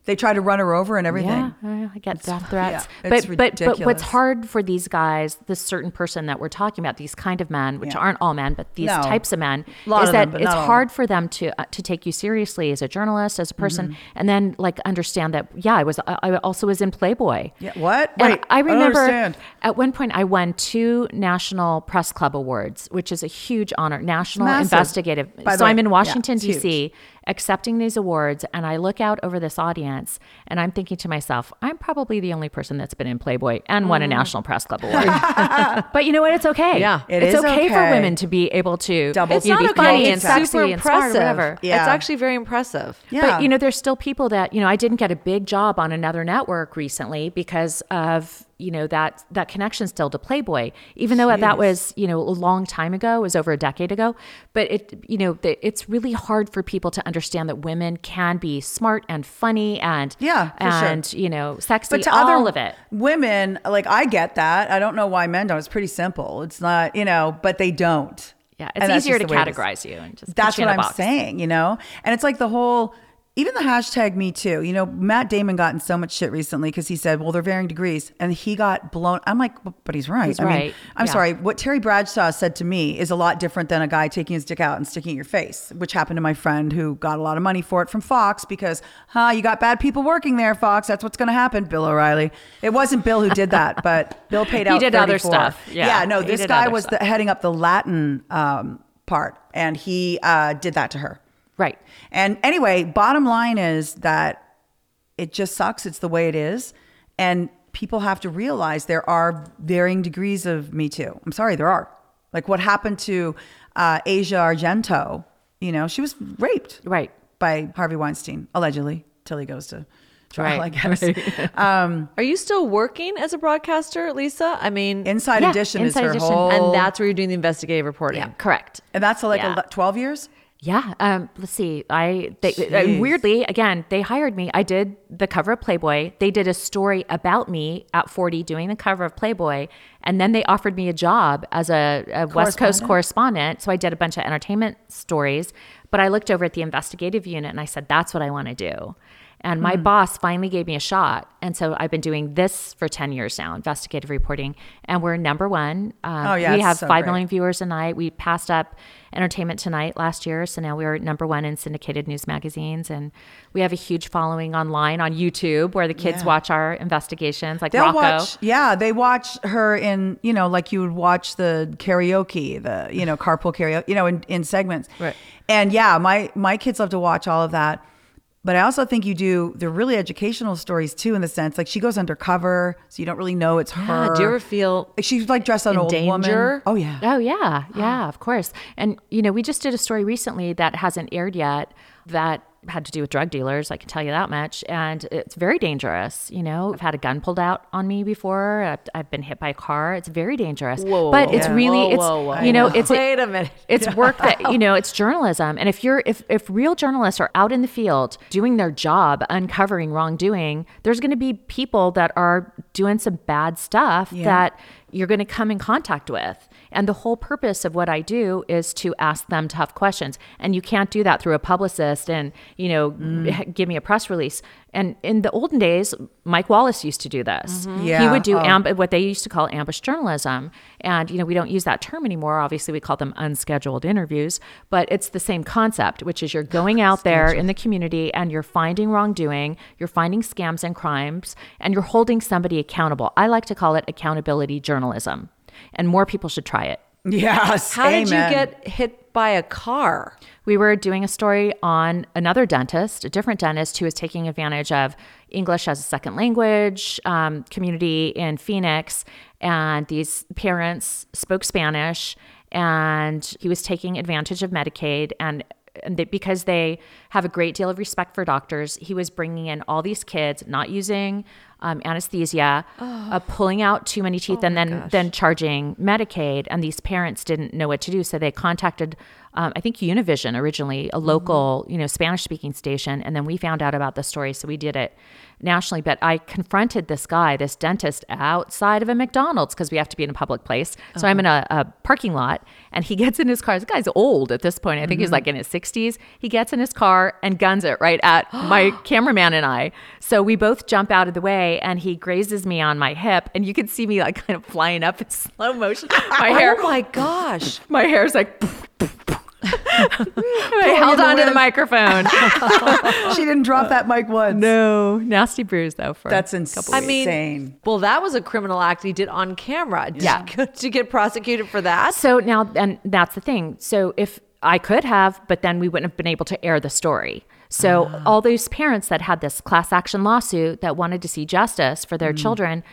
They try to run her over and everything. Yeah, I I get death threats. yeah, but, it's but but what's hard for these guys, this certain person that we're talking about, these kind of men, which Yeah. aren't all men, but these No. types of men, is of that them, it's not all of hard for them to uh, to take you seriously as a journalist, as a person, Mm-hmm. and then like understand that yeah, I was I I also was in Playboy. Yeah, what? And Wait, I I remember understand. at one point I won two National Press Club awards, which is a huge honor. National massive. Investigative. So I'm in yeah, Washington huge. D.C. accepting these awards, and I look out over this audience, and I'm thinking to myself, I'm probably the only person that's been in Playboy and won a mm. National Press Club award. but you know what? It's okay. Yeah. It it's is okay, for women to be able to Double It's you know, not be funny It's and sexy super and smart or impressive. whatever. Yeah. It's actually very impressive. Yeah. But you know, there's still people that you know. I didn't get a big job on another network recently because of you know that that connection still to Playboy, even though that was you know a long time ago, it was over a decade ago. But it you know the, it's really hard for people to understand that women can be smart and funny and Yeah, for sure. and you know sexy, but to all other of it. women, like I get that. I don't know why men don't. It's pretty simple. It's not, you know, but they don't. Yeah, it's that's easier to the way it is. categorize you and just That's put you what in a I'm box. saying, you know? And it's like the whole, even the hashtag me too. You know, Matt Damon got in so much shit recently because he said, well, they're varying degrees. And he got blown. I'm like, "But- he's right. He's I mean, right. I'm Yeah. sorry. What Terry Bradshaw said to me is a lot different than a guy taking his dick out and sticking it in your face, which happened to my friend who got a lot of money for it from Fox because, huh, you got bad people working there, Fox. That's what's going to happen. Bill O'Reilly. It wasn't Bill who did that, but Bill paid out. He did other stuff. Yeah, no, this guy was the, heading up the Latin um, part, and he uh, did that to her. Right. And anyway, bottom line is that it just sucks. It's the way it is. And people have to realize there are varying degrees of Me Too. I'm sorry, there are. Like what happened to uh, Asia Argento, you know, she was raped Right. by Harvey Weinstein, allegedly, till he goes to trial, Right. I guess. Um, Are you still working as a broadcaster, Lisa? I mean, Inside Yeah, Edition Inside is her Edition. whole. and that's where you're doing the investigative reporting. Yeah. Correct. and that's like Yeah. a, 12 years? Yeah. Um, let's see. I they, uh, weirdly again they hired me. I did the cover of Playboy. They did a story about me at 40 doing the cover of Playboy, and then they offered me a job as a, a West Coast correspondent. So I did a bunch of entertainment stories. But I looked over at the investigative unit and I said, "That's what I want to do." And my boss finally gave me a shot. And so I've been doing this for 10 years now, investigative reporting. And we're number one. Um, Oh, yeah, We have so five great. million viewers a night. We passed up Entertainment Tonight last year. So now we are number one in syndicated news magazines. And we have a huge following online on YouTube where the kids Yeah. watch our investigations, like They'll Rocco. watch, yeah, they watch her in, you know, like you would watch the karaoke, the, you know, carpool karaoke, you know, in, in segments. Right. And yeah, my, my kids love to watch all of that. But I also think you do, they're really educational stories too, in the sense like she goes undercover, so you don't really know it's Yeah, her. do you ever feel Like, she's like dressed as an old woman. Oh, yeah. Oh yeah, yeah, of course. And you know, we just did a story recently that hasn't aired yet that had to do with drug dealers. I can tell you that much, and it's very dangerous. You know, I've had a gun pulled out on me before. I've, I've been hit by a car. It's very dangerous. Whoa, but whoa, it's really, Whoa, it's whoa, whoa. you know, know. it's Wait a minute. It's work that you know. It's journalism, and if you're if if real journalists are out in the field doing their job, uncovering wrongdoing, there's going to be people that are doing some bad stuff that you're going to come in contact with. And the whole purpose of what I do is to ask them tough questions. And you can't do that through a publicist and, you know, Mm. give me a press release. And in the olden days, Mike Wallace used to do this. He Mm-hmm. Yeah. would do Oh. amb- what they used to call ambush journalism. And, you know, we don't use that term anymore. Obviously, we call them unscheduled interviews, but it's the same concept, which is you're going out there in the community and you're finding wrongdoing, you're finding scams and crimes, and you're holding somebody accountable. I like to call it accountability journalism. And more people should try it. Yes. how did you get hit by a car? We were doing a story on another dentist, a different dentist who was taking advantage of English as a second language um, community in Phoenix. And these parents spoke Spanish and he was taking advantage of Medicaid and. And they, because they have a great deal of respect for doctors, he was bringing in all these kids, not using um, anesthesia, uh, pulling out too many teeth, and then then charging Medicaid. And these parents didn't know what to do, so they contacted, um, I think Univision originally, a mm-hmm. local you know Spanish speaking station, and then we found out about the story, so we did it nationally. But I confronted this guy, this dentist, outside of a McDonald's because we have to be in a public place. So I'm uh-huh. in a, a parking lot, and he gets in his car. This guy's old at this point. I think he's mm-hmm. like in his 60s. He gets in his car and guns it right at my cameraman and I. So we both jump out of the way, and he grazes me on my hip, and you can see me like kind of flying up in slow motion. My hair, Oh my gosh. my hair's like. I held the on to the microphone. she didn't drop that mic once. no, nasty bruise though. For That's a insane. couple I mean, Insane. well, that was a criminal act he did on camera. Did Yeah. you, did get prosecuted for that? So now, and that's the thing. So if I could have, but then we wouldn't have been able to air the story. So Ah. all those parents that had this class action lawsuit that wanted to see justice for Mm. their children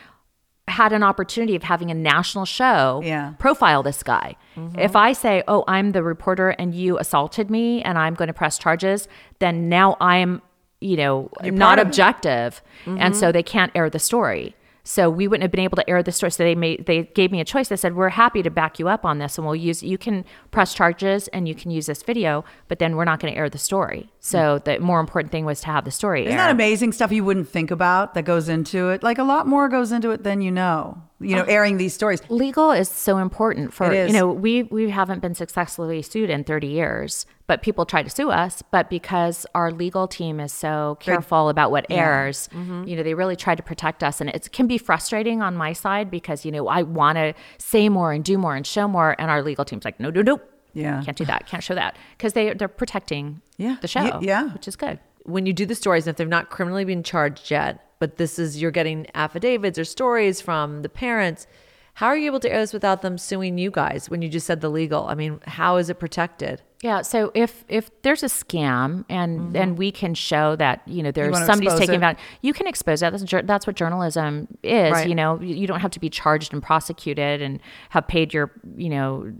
had an opportunity of having a national show Yeah. Mm-hmm. profile this guy. If I say, "Oh, I'm the reporter and you assaulted me and I'm going to press charges," then now I'm, you know, not of it. objective, and Mm-hmm. so they can't air the story. So we wouldn't have been able to air the story. So they made they gave me a choice. They said, "We're happy to back you up on this, and we'll use you can press charges and you can use this video, but then we're not going to air the story." So hmm. the more important thing was to have the story. Isn't air. that amazing stuff you wouldn't think about that goes into it? Like a lot more goes into it than you know. You know, airing these stories. legal is so important for you know we we haven't been successfully sued in 30 years but people try to sue us but because our legal team is so careful about what airs Mm-hmm. you know they really try to protect us and it can be frustrating on my side because you know i want to say more and do more and show more and our legal team's like no no no Yeah. can't do that can't show that because they they're protecting Yeah. the show Y- yeah. which is good when you do the stories, and if they've not criminally been charged yet, but this is you're getting affidavits or stories from the parents, how are you able to air this without them suing you guys when you just said the legal? I mean, how is it protected? Yeah. So if if there's a scam and mm-hmm. and we can show that you know there's wanna somebody's taking it. advantage, you can expose that. That's, that's what journalism is. Right. You know, you you don't have to be charged and prosecuted and have paid your you know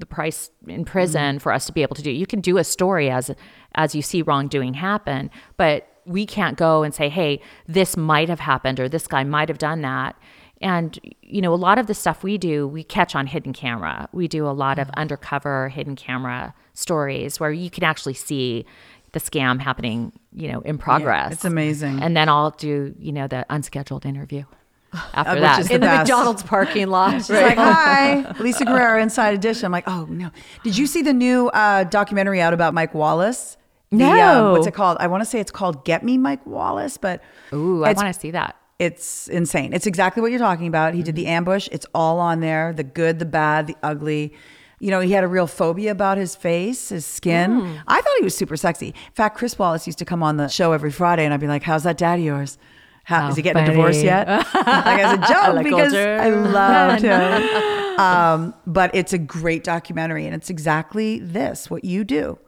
the price in prison mm-hmm. for us to be able to do. You can do a story as as you see wrongdoing happen, but we can't go and say, "Hey, this might have happened," or "This guy might have done that." And you know, a lot of the stuff we do, we catch on hidden camera. We do a lot of undercover hidden camera stories where you can actually see the scam happening, you know, in progress. it's amazing. And then I'll do, you know, the unscheduled interview after which that. is the In the best. McDonald's parking lot. She's like, hi, Lisa Guerrero, Inside Edition. I'm like, oh no. Did you see the new uh, documentary out about Mike Wallace? The, um, No. what's it called? I want to say it's called Get Me Mike Wallace, but Ooh, I want to see that. It's insane. It's exactly what you're talking about. He did the ambush. It's all on there the good, the bad, the ugly. You know, he had a real phobia about his face, his skin. Hmm. I thought he was super sexy. In fact, Chris Wallace used to come on the show every Friday, and I'd be like, How's that daddy yours? How, is How he getting a divorce yet? like as a joke Like because older I loved him. Um, but it's a great documentary, and it's exactly this what you do.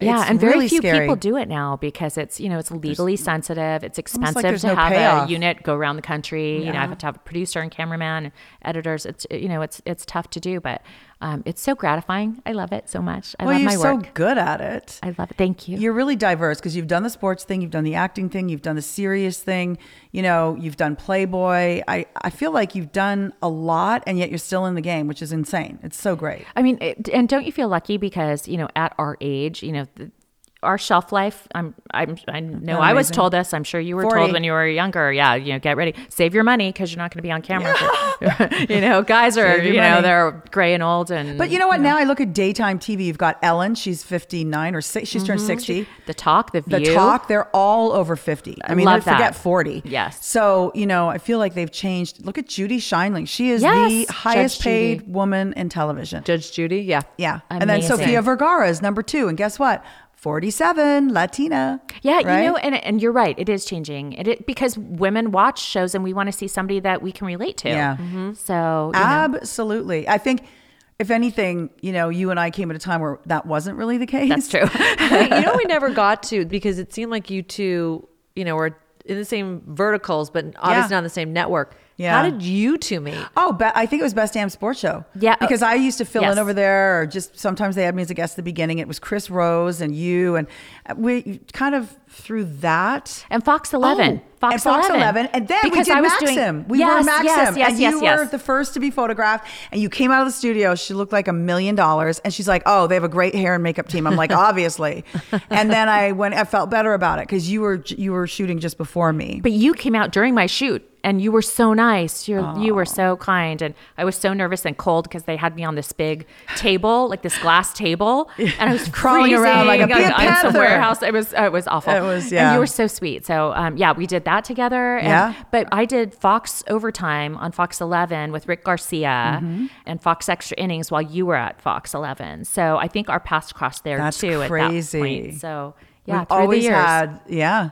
Yeah, It's and very really few scary. people do it now because it's you know it's legally sensitive. It's expensive there's to no have payoff. a unit go around the country. You know, I have to have a producer and cameraman and editors. It's you know it's it's tough to do, but um, it's so gratifying. I love it so much. I well, love you're so good at it. I love it. Thank you. You're really diverse because you've done the sports thing, you've done the acting thing, you've done the serious thing. You know, you've done Playboy. I, I feel like you've done a lot, and yet you're still in the game, which is insane. It's so great. I mean, it, and don't you feel lucky because you know at our age, you know. The, our shelf life. I'm. I'm. I know. I was told this. I'm sure you were 40. told when you were younger. Yeah. You know, get ready, save your money because you're not going to be on camera. for- you know, guys are. You know, they're gray and old and. But you know what? Now I look at daytime TV. You've got Ellen. She's 59 or six, she's turned mm-hmm. 60. the talk, the The talk, they're all over 50. I mean, they forget that. 40. Yes. So, you know, I feel like they've changed. Look at Judy Sheindlin. She is Yes, the Judge highest paid Judy. woman in television. Judge Judy, yeah. yeah. And then Amazing. Sofia Vergara is number two. And guess what? 47, Latina. Yeah, right? you know, and and you're right. It is changing. It, it because women watch shows and we want to see somebody that we can relate to. Yeah. Mm-hmm. So you know, Absolutely. I think, if anything, you know, you and I came at a time where that wasn't really the case. that's true. You know, we never got to because it seemed like you two, you know, were in the same verticals, but obviously Yeah. not on the same network. Yeah. How did you two meet? Oh, be- I think it was Best Damn Sports Show. Yeah. Because I used to fill Yes. in over there, or just sometimes they had me as a guest at the beginning. It was Chris Rose and you, and we kind of through that. And Fox 11. Oh, Fox, and Fox 11. 11. And then Because we did I was Maxim. doing- we yes, were Maxim. Yes, yes, and yes, you yes. were the first to be photographed. And you came out of the studio. She looked like a million dollars. And she's like, oh, they have a great hair and makeup team. I'm like, obviously. and then I went, I felt better about it because you were, you were shooting just before me. But you came out during my shoot and you were so nice. You're, you were so kind. And I was so nervous and cold because they had me on this big table, like this glass table. And I was Crawling around like a on- big on some panther. warehouse. It was, it was awful. It was- And you were so sweet. So, um, yeah, we did that together. And, Yeah. But I did Fox Overtime on Fox 11 with Rick Garcia Mm-hmm. and Fox Extra Innings while you were at Fox 11. So I think our paths crossed there That's too crazy. at that point. So, yeah, We've always the years. had, yeah.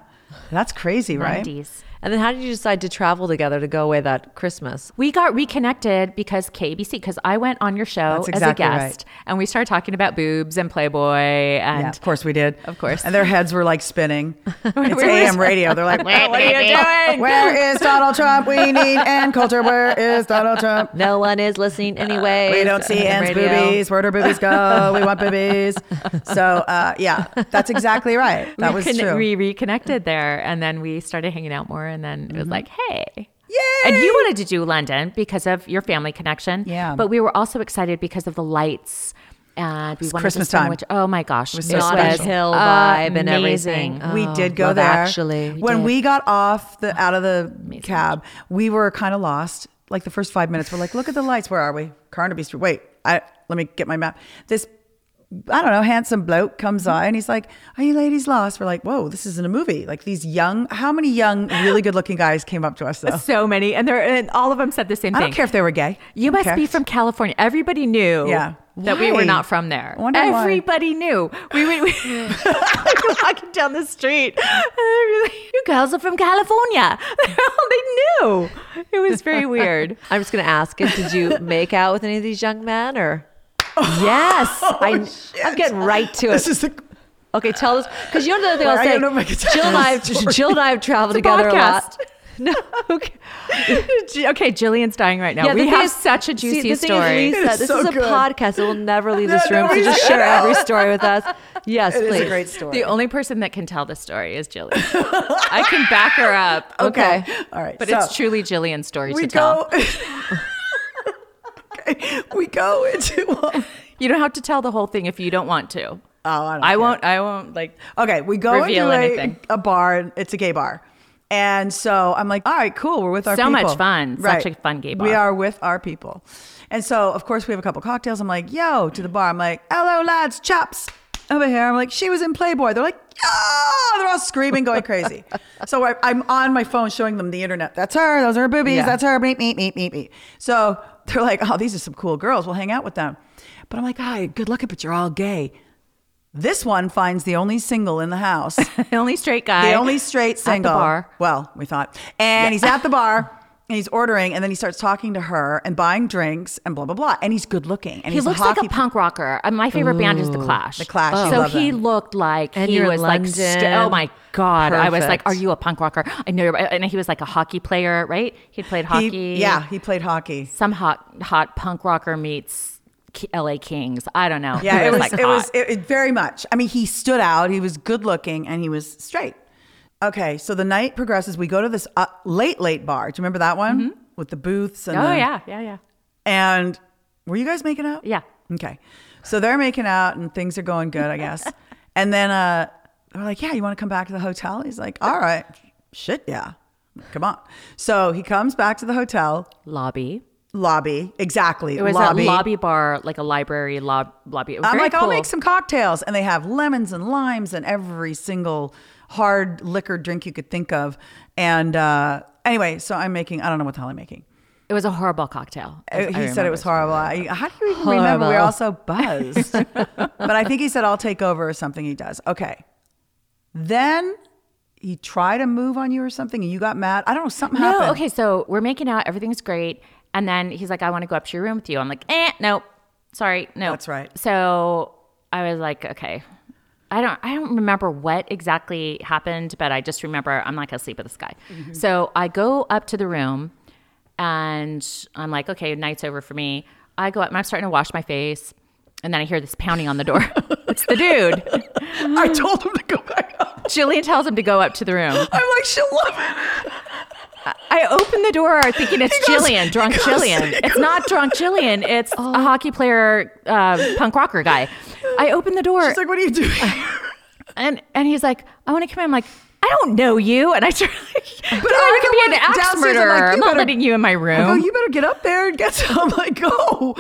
That's crazy, right? 90s. And then how did you decide to travel together to go away that Christmas? We got reconnected because KBC, because I went on your show That's as exactly a right. guest and we started talking about boobs and Playboy and Yeah, of course we did. Of course. And their heads were like spinning. It's AM radio. They're like, what are you doing? Where is Donald Trump? We need Ann Coulter. Where is Donald Trump? No one is listening anyway. We don't see Ann's boobies. Where do boobies go? We want boobies. So, uh, yeah, that's exactly right. That we was con- true. We reconnected there and then we started hanging out more and then it was mm-hmm. like, hey. Yay! And you wanted to do London because of your family connection. Yeah. But we were also excited because of the lights and we wanted Christmas to time. Which, oh my gosh. was it so Notting special. Hill vibe and amazing. everything. we Oh, did go Love there. Actually, when did. we got off the oh, out of the cab, we were kind of lost. Like the first five minutes, we're like, "Look at the lights. Where are we? Carnaby Street. Wait, I let me get my map." This, I don't know, handsome bloke comes by and he's like, "Are you ladies lost?" We're like, "Whoa, this isn't a movie." Like these young, how many young, really good-looking guys came up to us though? So many. And they're and all of them said the same I thing. I don't care if they were gay. You Don't must care. be from California. Everybody knew Yeah. that we were not from there. I wonder why. Everybody knew. We were, we were walking down the street. And they were like, you girls are from California. they knew. It was very weird. I'm just going to ask it. Did you make out with any of these young men or? Yes, oh, I, I'm getting right to it. This is the Okay, tell us because you know the other thing Well, I'll say. I say. don't know if I can tell Jill and I, story. Jill and I have traveled It's a together a lot. No, okay. Okay, Jillian's dying right now. Yeah, the we have is- such a see, juicy the thing story. Is, Lisa, It's this so is a good. podcast. It will never leave this room. So just should. share every story with us. Yes, It is please. a great story. the only person that can tell the story is Jillian. I can back her up. Okay. all right, But so- it's truly Jillian's story we to tell. go. okay, we go into. Um, You don't have to tell the whole thing if you don't want to. Oh, I don't I won't. I won't like. Okay, we go Reveal into a, anything. a bar. It's a gay bar. And so I'm like, all right, cool. We're with our people. So people. much fun. Such a fun gay bar. We are with our people. And so, of course, we have a couple cocktails. I'm like, yo, to the bar. I'm like, hello, lads, chops over here. I'm like, she was in Playboy. They're like, yeah. They're all screaming, going crazy. so I, I'm on my phone showing them the internet. That's her. Those are her boobies. Yeah. That's her. Meet, meet, meet, meet, meet. So they're like, oh, these are some cool girls. We'll hang out with them. But I'm like, hi, good looking, but you're all gay. This one finds the only single in the house. the only straight guy. The only straight the single. bar. Well, we thought. And he's at the bar and he's ordering and then he starts talking to her and buying drinks and blah blah blah. And he's good looking. And He he's looks a like a punk rocker. Uh, My favorite band is The Clash. The Clash, you So love he them. looked like And he was like, st- oh my god! I was like, are you a punk rocker? I know, you're, and he was like a hockey player, right? He played He- hockey. yeah, he played hockey. some hot hot punk rocker meets L.A. Kings. I don't know. Yeah, He it was like it was it, it very much. I mean, he stood out. He was good looking and he was straight. Okay, so the night progresses. We go to this uh, late late bar. Do you remember that one with the booths? And Mm-hmm. Oh the- yeah, yeah, yeah, And were you guys making out? yeah. Okay. So they're making out and things are going good, I guess. and then uh we're like, Yeah, you want to come back to the hotel? He's like, All right. Shit, yeah. Come on. So he comes back to the hotel Lobby. lobby. Exactly. It was lobby. a lobby bar, like a library lob- lobby. I'm like, I'll make some cocktails. And they have lemons and limes and every single hard liquor drink you could think of. And uh anyway, so I'm making I don't know what the hell I'm making. It was a horrible cocktail. I- Uh, I he said it was horrible. I, how do you even remember? We're all so buzzed. but I think he said, I'll take over or something he does. Okay. Then he tried to move on you or something and you got mad. I don't know. Something No, happened. okay, so we're making out, everything's great. And then he's like, I want to go up to your room with you. I'm like, eh, nope. Sorry, no. That's right. So I was like, okay. I don't I don't remember what exactly happened, but I just remember I'm not gonna sleep with this guy. Mm-hmm. So I go up to the room And I'm like, okay, night's over for me. I go up and I'm starting to wash my face. And then I hear this pounding on the door. it's the dude. I told him to go back up. Jillian tells him to go up to the room. I'm like, she'll love it. I open the door thinking it's goes- Jillian, drunk goes- Jillian. It's not drunk Jillian. It's a hockey player, uh, punk rocker guy. I open the door She's like, what are you doing? and and he's like, I want to come in. I'm like, I don't know you. And I like, but I could be an axe downstairs, I'm murderer. like, I'm not letting you in my room. you better get up there and get some. I'm like, go.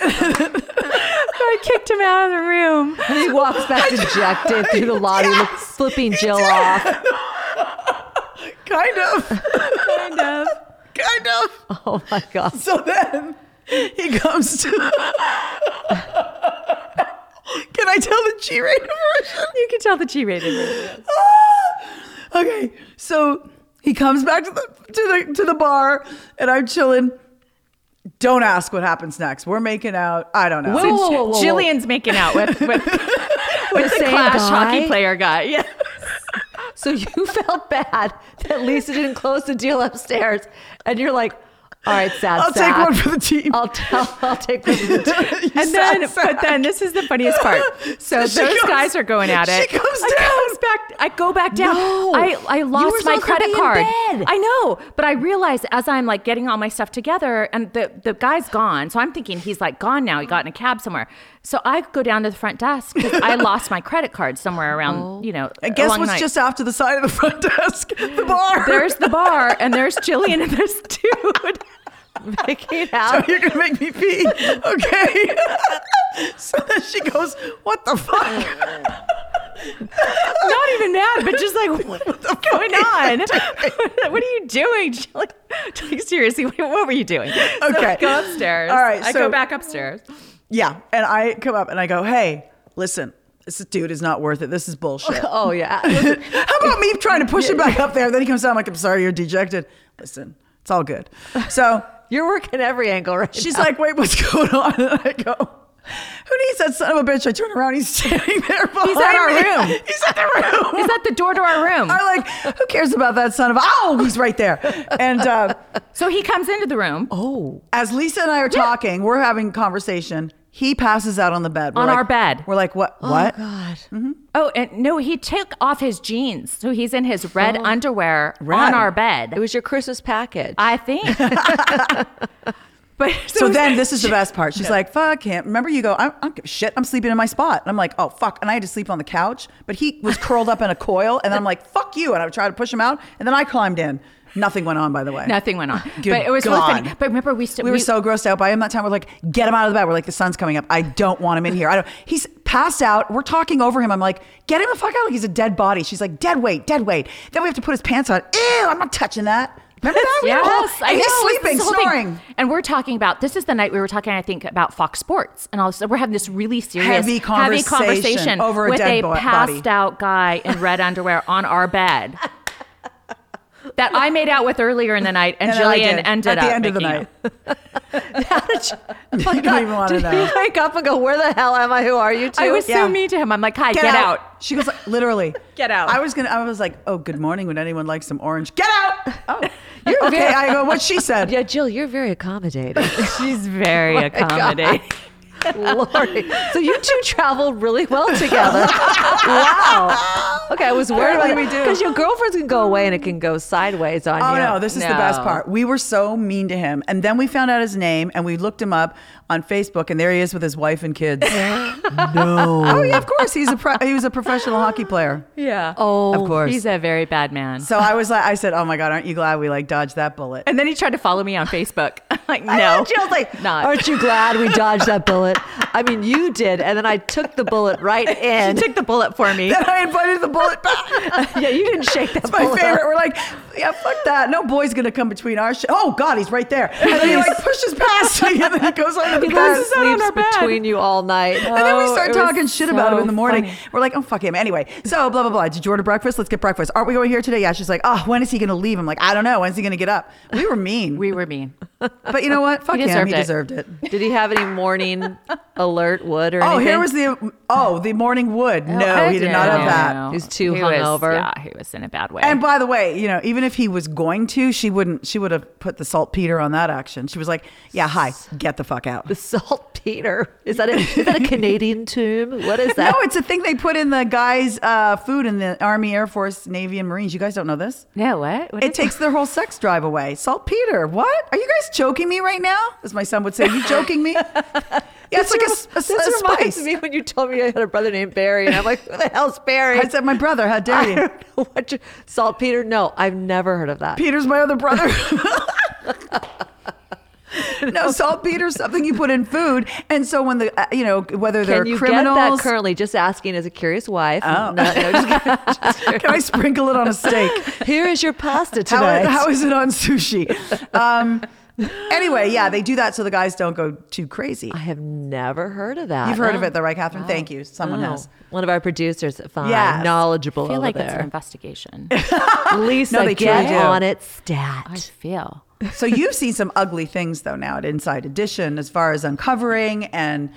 I kicked him out of the room. And he walks back dejected through the lobby, look- flipping Jill off. Kind of. Kind of. Kind of. Oh my god! So then he comes to. Can I tell the G rated version? You can tell the G-rated version. Ah! okay, so he comes back to the to the to the bar, and I'm chilling. Don't ask what happens next. We're making out. I don't know. Whoa, whoa, whoa, whoa. Jillian's making out with with, with the, same Clash guy? hockey player guy. Yeah. So you felt bad that Lisa didn't close the deal upstairs, and you're like, "All right, sad I'll sack. take one for the team. I'll tell. I'll take one for the team." And then, sad but then this is the funniest part. So those goes- guys are going at it. she goes I down. comes back. I go back down. No. I I lost my credit card. I know, but I realized as I'm like getting all my stuff together, and the the guy's gone. So I'm thinking he's like gone now. He got in a cab somewhere. So I go down to the front desk because I lost my credit card somewhere around. Oh. You know, And guess what's night. just after the side of the front desk? The bar. There's the bar, and there's Jillian and this dude. Making Oh, out. you're gonna make me pee. Okay. so then she goes, "What the fuck?" Not even mad, but just like, what's going on? what are you doing? Like, like, seriously, what what were you doing? Okay. I go upstairs. All right, I so- go back upstairs. Yeah, and I come up and I go, "Hey, listen, this dude is not worth it. This is bullshit." Oh yeah. How about me trying to push him back up there? Then he comes down I'm like, "I'm sorry, you're dejected." Listen, it's all good. So You're working every angle right she's now. like, "Wait, what's going on?" And I go. Who needs that son of a bitch? I turn around, he's standing there. Behind at our me. room. He's at the room. Is that the door to our room? I'm like, who cares about that son of a? Oh, he's right there. And uh, So he comes into the room oh. as Lisa and I are talking, we're having conversation. He passes out on the bed. We're On like- our bed. We're like, what? Oh, what? Oh, God. Mm-hmm. Oh, and no, he took off his jeans. So he's in his red oh. underwear Red. on our bed. It was your Christmas package. I think. but So then this is the best part. She's like, fuck him. Remember, you go, I, I don't give a shit. I'm sleeping in my spot. And I'm like, oh, fuck. And I had to sleep on the couch, but he was curled up in a coil. And then I'm like, fuck you. And I would try to push him out. And then I climbed in. Nothing went on, by the way. nothing went on. Good but it was really funny. But remember, we st- We were so grossed out by him that time. We're like, get him out of the bed. We're like, the sun's coming up. I don't want him in here. I don't. He's passed out. We're talking over him. I'm like, get him the fuck out. Like he's a dead body. She's like, dead weight, dead weight. Then we have to put his pants on. Ew, I'm not touching that. Remember that? We had a whole- I and he's sleeping, whole thing. snoring. And we're talking about this is the night we were talking, I think, about Fox Sports, and all this. We're having this really serious, Heavy conversation over a with dead a passed body. out guy in red underwear on our bed. That I made out with earlier in the night, and, And Jillian did, ended at up the end of the making night. out. You oh don't even want to Did know. you wake up and go, "Where the hell am I? Who are you?" Two? I was Yeah. so mean to him. I'm like, "Hi, get, out. She goes like, literally, Get out. I was gonna. I was like, oh, good morning. Would anyone like some orange? Get out. Oh, you're okay. I go. What she said. Yeah, Jill, you're very accommodating. She's very oh my God. accommodating." Lordy. So you two traveled really well together. wow. Okay, I was worried about do we do? Because your girlfriends can go away and it can go sideways on Oh you. no, this is the best part. We were so mean to him, and then we found out his name, and we looked him up on Facebook, and there he is with his wife and kids. no. Oh yeah, of course. He's a pro- he was a professional hockey player. Yeah. Oh, Of course. He's a very bad man. So I was like, I said, oh my god, aren't you glad we like dodged that bullet? and then he tried to follow me on Facebook. I'm like, no. know, Jill's like, not. aren't you glad we dodged that bullet? I mean, you did, and then I took the bullet right in. She took the bullet for me. Then I invited the bullet back. yeah, you didn't shake that It's my bullet. favorite. We're like, yeah, fuck that. No boy's gonna come between our shit. Oh God, he's right there. And then he like pushes past me, and then he goes on the He bed. just out on sleeps our bed. between you all night. And then we Oh, start talking shit about him in the morning. funny. We're like, oh fuck him. Anyway, so blah blah blah. Did you order breakfast? Let's get breakfast. Aren't we going here today? Yeah. She's like, oh, when is he gonna leave? I'm like, I don't know. When's he gonna get up? We were mean. We were mean. But you know what? Fuck He him. deserved He it. deserved it. Did he have any morning alert wood or Oh, anything? here was the oh the morning wood. Oh, no, he did not have that. He's too He was- hungover. Yeah, he was in a bad way. And by the way, you know, even if he was going to, she wouldn't. She would have put the saltpeter on that action. She was like, "Yeah, hi, get the fuck out." The saltpeter. Is that a, is that a Canadian tomb? What is that? No, it's a thing they put in the guys' uh, food in the Army, Air Force, Navy, and Marines. You guys don't know this? no, what? What It is takes their whole sex drive away. Saltpeter. What? Are you guys joking me right now? As my son would say, you joking me? Yeah, it's like a, a, this a reminds spice. me when you told me I had a brother named Barry, and I'm like, who the hell's Barry? I said, my brother, how dare I you? don't know what you, saltpeter. No, I've never heard of that. Peter's my other brother. no, saltpeter's something you put in food. And so when the, uh, you know, whether they're Can you criminals. get that currently? Just asking as a curious wife. Oh. No, no, just- just. Can I sprinkle it on a steak? Here is your pasta How, tonight. how is it on sushi? Um, anyway, yeah, they do that so the guys don't go too crazy. I have never heard of that. You've heard of it though, right, Catherine? Thank you. Someone Oh, has. One of our producers, fine, Yes. knowledgeable I feel over like it's an there. investigation. Lisa, No, they get truly do. on it, stat. I feel. So you've seen some ugly things though now at Inside Edition as far as uncovering and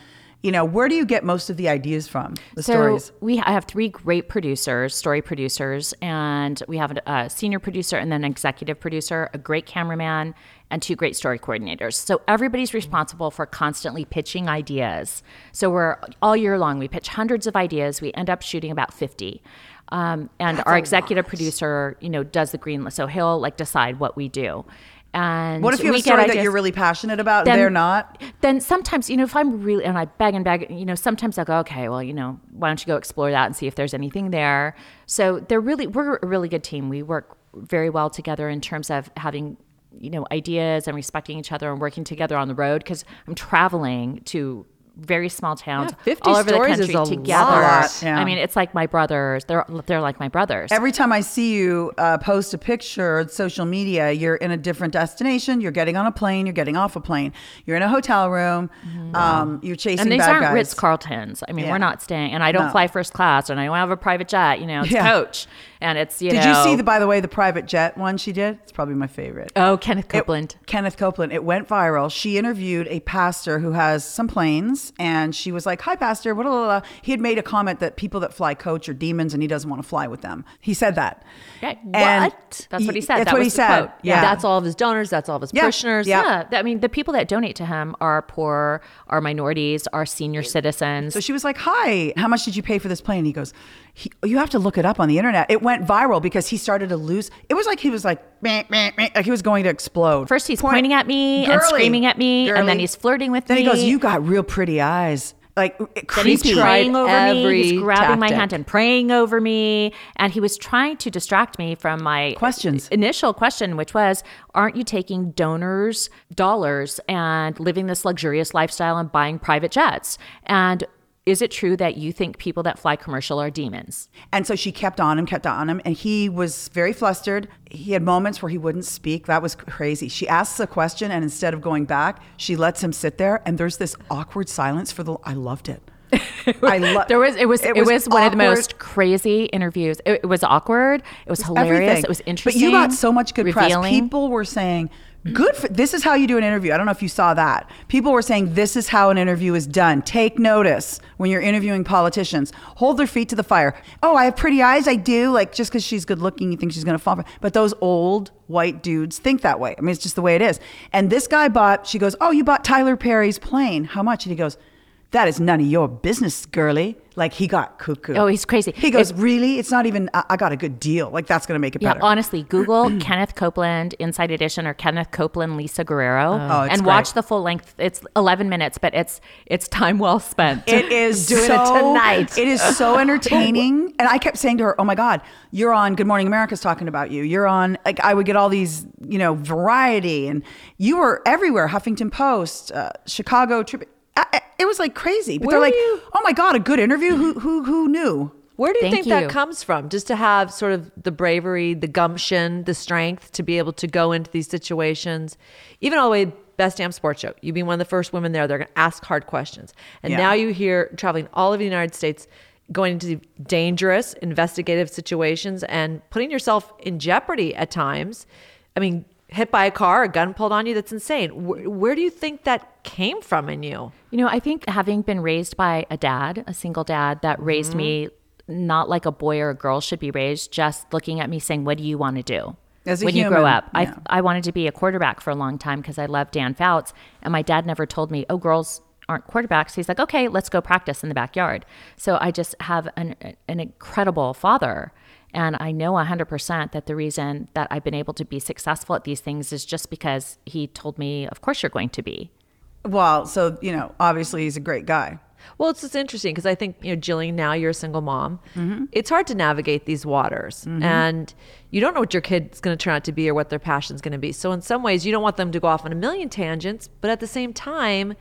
you know, where do you get most of the ideas from? The so stories. we I have three great producers, story producers, and we have a, a senior producer and then an executive producer, a great cameraman, and two great story coordinators. So everybody's responsible for constantly pitching ideas. So we're all year long. We pitch hundreds of ideas. We end up shooting about fifty. Um, and our executive producer, you know, does the green list. So he'll like decide what we do. And What if you have a story that you're really passionate about then- and they're not? Then sometimes, you know, if I'm really and I beg and beg, you know, sometimes I'll go, okay, well, you know, why don't you go explore that and see if there's anything there. So they're really we're a really good team. We work very well together in terms of having you know ideas and respecting each other and working together on the road because I'm traveling to very small towns Yeah, 50 all over the country together. lot, yeah. I mean, it's like my brothers. They're they're like my brothers. Every time I see you uh, post a picture on social media, you're in a different destination. You're getting on a plane. You're getting off a plane. You're in a hotel room. Um, you're chasing and these aren't. Ritz Carltons. I mean, Yeah. we're not staying, and I don't No. fly first class, and I don't have a private jet. You know, it's coach, and it's you Did know. you see the? By the way, the private jet one she did. It's probably my favorite. Oh, Kenneth It- Copeland. Kenneth Copeland. It went viral. She interviewed a pastor who has some planes, and she was like, "Hi, pastor." Blah, blah, blah. He had made a comment that people that fly coach are demons, and he doesn't want to fly with them. He said that. Yeah. And What? That's what he said. That's That what he said. quote. Yeah, That's all of his donors. That's all of his Yeah. parishioners. Yeah. Yeah, I mean, the people that donate to him are poor, are minorities, are senior citizens. So she was like, "Hi, how much did you pay for this plane?" He goes, he, "You have to look it up on the internet." It went viral because he started to lose. It was like he was like, meh, meh, meh, like he was going to explode. First, he's Point- pointing at me and screaming at me, and then he's flirting with Then me. Then he goes, "You got real pretty eyes." Like Then creepy. he's tried praying over me. every He's grabbing my hand and praying over me. And he was trying to distract me from my Questions. Initial question, which was, "Aren't you taking donors' dollars and living this luxurious lifestyle and buying private jets?" And is it true that you think people that fly commercial are demons? And so she kept on him, kept on him, and he was very flustered. He had moments where he wouldn't speak. That was crazy. She asks a question, and instead of going back, she lets him sit there, and there's this awkward silence for the. I loved it. I love. There was it was it, was, one of the most crazy interviews. It, it was awkward. It was hilarious. Everything. It was interesting. But you got so much good press. People were saying, "Good for this is how you do an interview." I don't know if you saw that. People were saying, "This is how an interview is done." Take notice when you're interviewing politicians. Hold their feet to the fire. Oh, I have pretty eyes. I do. Like just because she's good looking, you think she's going to fall for. But those old white dudes think that way. I mean, it's just the way it is. And this guy bought. She goes, "Oh, you bought Tyler Perry's plane. How much?" And he goes. That is none of your business, girly. Like he got cuckoo. Oh, he's crazy. He goes, It- really? It's not even. I, I got a good deal. Like that's going to make it Yeah, better. honestly, Google Kenneth Copeland Inside Edition or Kenneth Copeland Lisa Guerrero Oh, it's and watch the full length. It's 11 minutes, but it's it's time well spent. It is Doing it so, tonight. It is so entertaining. and I kept saying to her, "Oh my God, you're on Good Morning America's talking about you. You're on." Like I would get all these, you know, Variety, and you were everywhere. Huffington Post, uh, Chicago Tribune. I- I- It was like crazy. But Where they're like, you- "Oh my God, a good interview. Who who who knew?" Where do you Thank think that comes from? Just to have sort of the bravery, the gumption, the strength to be able to go into these situations, even all the way best damn sports show. You being one of the first women there, they're going to ask hard questions, and Yeah. now you hear traveling all over the United States, going into dangerous investigative situations and putting yourself in jeopardy at times. I mean, hit by a car, a gun pulled on you. That's insane. Where, where do you think that came from in you? You know, I think having been raised by a dad, a single dad that raised me mm-hmm. not like a boy or a girl should be raised, just looking at me saying, "What do you want to do?" As a when you grow up, yeah. I I wanted to be a quarterback for a long time because I loved Dan Fouts, and my dad never told me, "Oh, girls aren't quarterbacks." He's like, "Okay, let's go practice in the backyard." So I just have an an incredible father. And I know 100% that the reason that I've been able to be successful at these things is just because he told me, of course you're going to be. Well, so you know, obviously he's a great guy. Well, it's just interesting because I think, you know, Jillian, now you're a single mom. Mm-hmm. It's hard to navigate these waters. Mm-hmm. And you don't know what your kid's going to turn out to be or what their passion's going to be. So, in some ways, you don't want them to go off on a million tangents. But at the same time,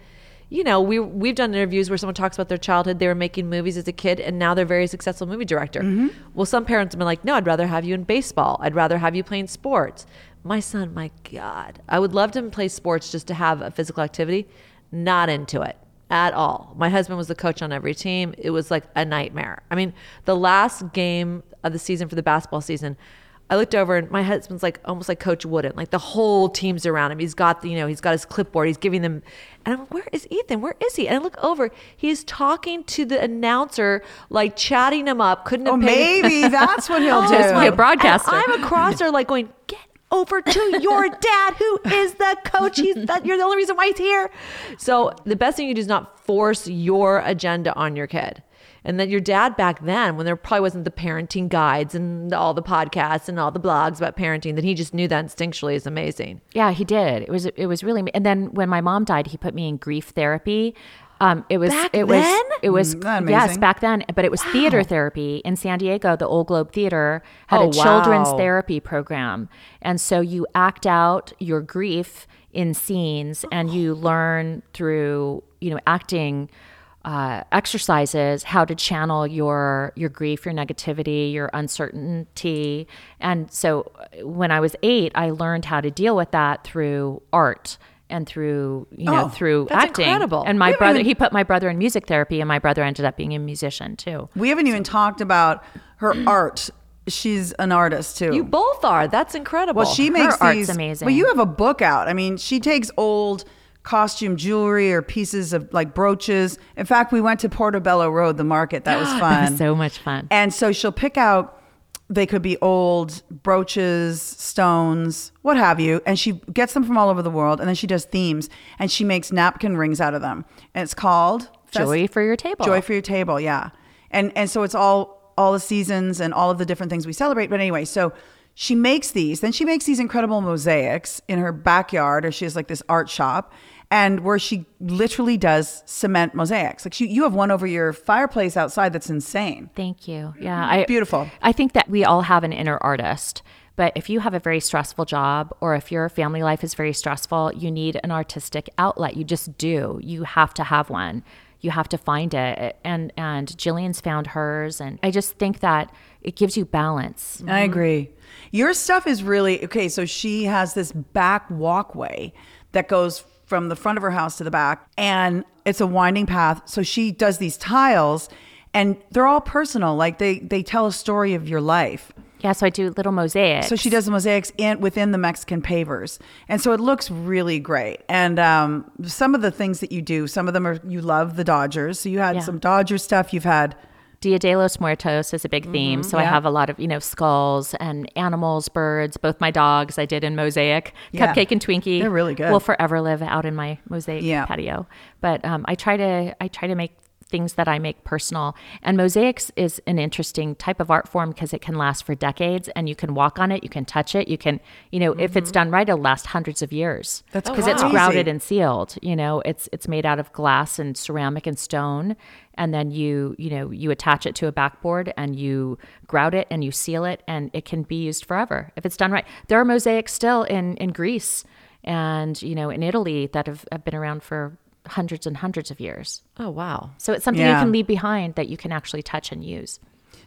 you know, we, we've done interviews where someone talks about their childhood. They were making movies as a kid and now they're a very successful movie director. Mm-hmm. Well, some parents have been like, no, I'd rather have you in baseball. I'd rather have you playing sports. My son, my God, I would love to play sports just to have a physical activity. Not into it at all. My husband was the coach on every team. It was like a nightmare. I mean, the last game of the season for the basketball season, I looked over and my husband's like almost like Coach Wooden. Like the whole team's around him. He's got the, you know, he's got his clipboard. He's giving them, and I'm like, where is Ethan? Where is he? And I look over. He's talking to the announcer, like chatting him up. Couldn't oh, have Oh, paid- maybe that's what he'll oh, do. Just be a broadcaster. and I'm across there, like going, get over to your dad, who is the coach. He's that you're the only reason why he's here. So the best thing you do is not force your agenda on your kid. And then your dad back then, when there probably wasn't the parenting guides and all the podcasts and all the blogs about parenting, that he just knew that instinctually is amazing. Yeah, he did. It was it was really and then when my mom died, he put me in grief therapy. Um, it was Back it was then? it was Mm, yes back then, but it was theater therapy in San Diego. The Old Globe Theater had Oh, a children's wow. therapy program, and so you act out your grief in scenes, and you learn through you know acting uh, exercises how to channel your your grief, your negativity, your uncertainty. And so uh, when I was eight, I learned how to deal with that through art and through you know Oh, through that's acting. incredible. And my brother, even- he put my brother in music therapy, and my brother ended up being a musician too. We haven't even talked about her art. She's an artist too. You both are. That's incredible. well, she makes art's these. amazing. Well, you have a book out. I mean, she takes old costume jewelry or pieces of like brooches. In fact, we went to Portobello Road, the market. That was fun. That was so much fun. And so she'll pick out, they could be old brooches, stones, what have you. And she gets them from all over the world. And then she does themes and she makes napkin rings out of them. And it's called Fest- Joy for your table. Joy for your table. Yeah. And, and so it's all, all the seasons and all of the different things we celebrate. But anyway, so she makes these, then she makes these incredible mosaics in her backyard, or she has like this art shop, and where she literally does cement mosaics. Like she, you have one over your fireplace outside that's insane. Thank you. Yeah, I Beautiful. I think that we all have an inner artist. But if you have a very stressful job or if your family life is very stressful, you need an artistic outlet. You just do. You have to have one. You have to find it. And and Jillian's found hers and I just think that it gives you balance. I mm-hmm. agree. Your stuff is really okay. So she has this back walkway that goes from the front of her house to the back, and it's a winding path. So she does these tiles, and they're all personal. Like they they tell a story of your life. Yeah, so I do little mosaics. So she does the mosaics in within the Mexican pavers, and so it looks really great. And um, some of the things that you do, some of them are you love the Dodgers. So you had Yeah. some Dodger stuff. You've had Dia de los Muertos is a big theme. So I Mm-hmm. yeah. have a lot of, you know, skulls and animals, birds, both my dogs I did in mosaic. Yeah. Cupcake and Twinkie. They're really good. Will forever live out in my mosaic Yeah. patio. But um, I try to I try to make things that I make personal. And mosaics is an interesting type of art form because it can last for decades and you can walk on it, you can touch it, you can, you know, if it's done right, it'll last hundreds of years. Mm-hmm. That's because it's grouted and sealed. You know, it's it's made out of glass and ceramic and stone, and then you you know you attach it to a backboard and you grout it and you seal it, and it can be used forever if it's done right. There are mosaics still in in Greece and you know in Italy that have, have been around for hundreds and hundreds of years. Oh wow. So it's something you can leave behind that you can actually touch and use.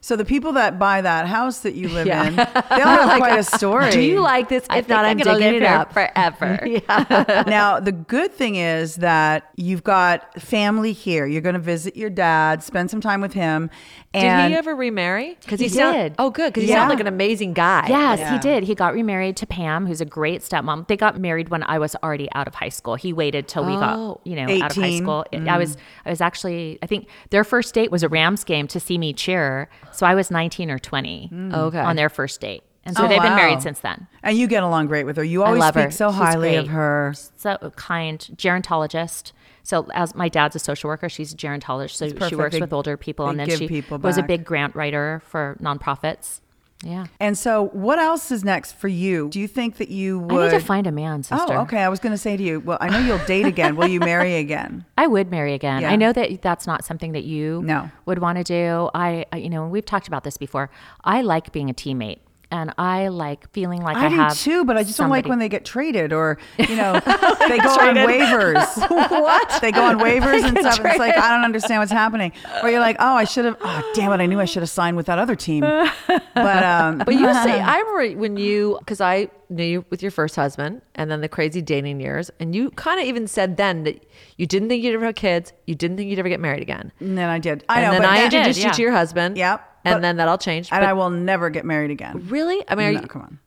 So the people that buy that house that you live in, they'll have quite a story. Do you like this? I If not, I'm think I'm gonna digging live it up. forever. Yeah. now, the good thing is that you've got family here. You're going to visit your dad, spend some time with him. Did he ever remarry? Because He sound- did. Oh, good. Because he Yeah. sounds like an amazing guy. Yes, Yeah. he did. He got remarried to Pam, who's a great stepmom. They got married when I was already out of high school. He waited till we Oh. got, you know, out of high 18. school. I mm. was I was actually I think their first date was a Rams game to see me cheer. So I was 19 or 20 mm. Okay. on their first date. And so Oh, they've been married since then. and you get along great with her. You always love speak her. so She's highly of her. So kind, gerontologist. So as my dad's a social worker, she's a gerontologist. So she works They- with older people, and then she people was a big grant writer for nonprofits. Yeah, And so, what else is next for you? Do you think that you I need to find a man, oh, sister. oh, okay. I was going to say to you, well, I know you'll date again. Will you marry again? I would marry again. Yeah. I know that that's not something that you No. would want to do. I- you know, we've talked about this before. I like being a teammate, and I like feeling like I, I, do have too, but I just don't like when they get traded or you know they go on waivers. what? They go on waivers and stuff. It's like I don't understand what's happening. Or you're like, oh, I should have. Oh, damn it! I knew I should have signed with that other team. But um, But you say, I remember when you, because I knew you with your first husband and then the crazy dating years, and you kind of even said then that you didn't think you'd ever have kids, you didn't think you'd ever get married again. and then I did. I and know, then but I then- introduced did, you to your husband. Yep, And but- then that'll change. and But I will never get married again. really? I mean, No, you, come on.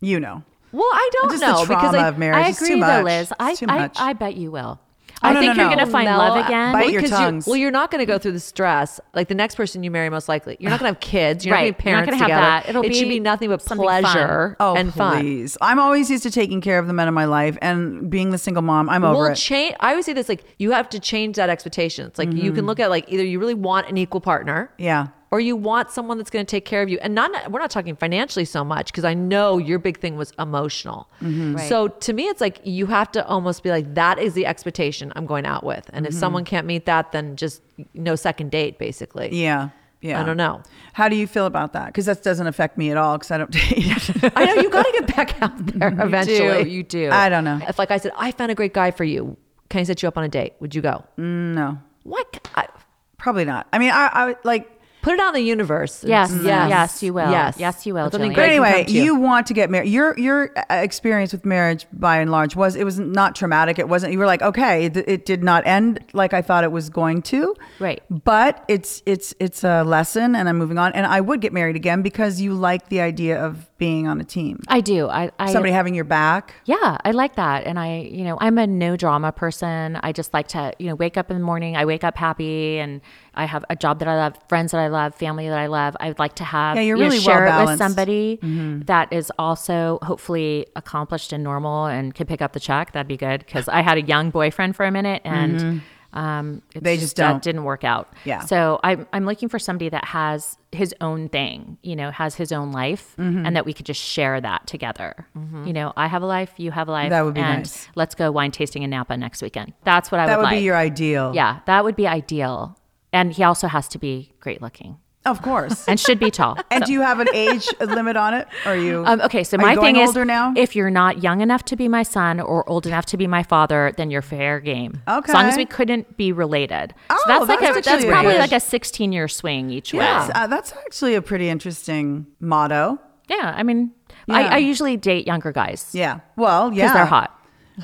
You know. well, I don't Just know because I, of marriage. I agree, though. Liz. I, I. I bet you will. Oh, I no, think no, you're no. going to find love uh, again. Bite your because you- tongues. well, you're not going to go through the stress. Like the next person you marry, most likely, you're not going to have kids. You're Right. not You're going to have have together. that. It'll it should be be nothing but something fun. pleasure Oh, and fun. please. I'm always used to taking care of the men in my life and being the single mom. I'm over Well, it. change. I always say this: like you have to change that expectation. It's like you can mm-hmm. look at like either you really want an equal partner, yeah. Or you want someone that's going to take care of you. And not we're not talking financially so much because I know your big thing was emotional. Mm-hmm. Right. So to me, it's like you have to almost be like that is the expectation I'm going out with, and if Mm-hmm. someone can't meet that, then just no second date, basically. Yeah. Yeah. I don't know. How do you feel about that? Because that doesn't affect me at all because I don't date. I know you got to get back out there eventually. You do. I don't know. If like I said, I found a great guy for you. Can I set you up on a date? Would you go? No. What? I, Probably not. I mean, I, I like. Put it out in the universe. Yes, yes, yes, you will. Yes, Yes, you will, Jillian. But great anyway, come to you. want to get married. Your your uh, experience with marriage, by and large, was it was not traumatic. It wasn't. You were like, okay, th- it did not end like I thought it was going to. Right. But it's it's it's a lesson, and I'm moving on. And I would get married again because you like the idea of being on a team, I do. I, I somebody having your back. Yeah, I like that. And I, you know, I'm a no drama person. I just like to, you know, wake up in the morning. I wake up happy and I have a job that I love, friends that I love, family that I love. I'd like to have, Yeah, you're you know, really share it with somebody that is also hopefully accomplished and normal and can pick up the check. That'd be good. Cause I had a young boyfriend for a minute and, um, it's They just that don't. didn't work out. Yeah. So I'm, I'm looking for somebody that has his own thing, you know, has his own life Mm-hmm. and that we could just share that together. You know, I have a life, you have a life. That would be and nice. Let's go wine tasting in Napa next weekend. That's what I would That would would, be your ideal. yeah, that would be ideal. And he also has to be great looking of course. and should be tall. And So- do you have an age limit on it? Or are you? um, okay, so my thing is, now. if you're not young enough to be my son or old enough to be my father, then you're fair game. Okay, as long as we couldn't be related. Oh, so that's like that's a, actually that's probably like a 16 year swing each Yes, way. uh, that's actually a pretty interesting motto. Yeah, I mean, Yeah. I, I usually date younger guys Yeah. Well, yeah. because they're hot.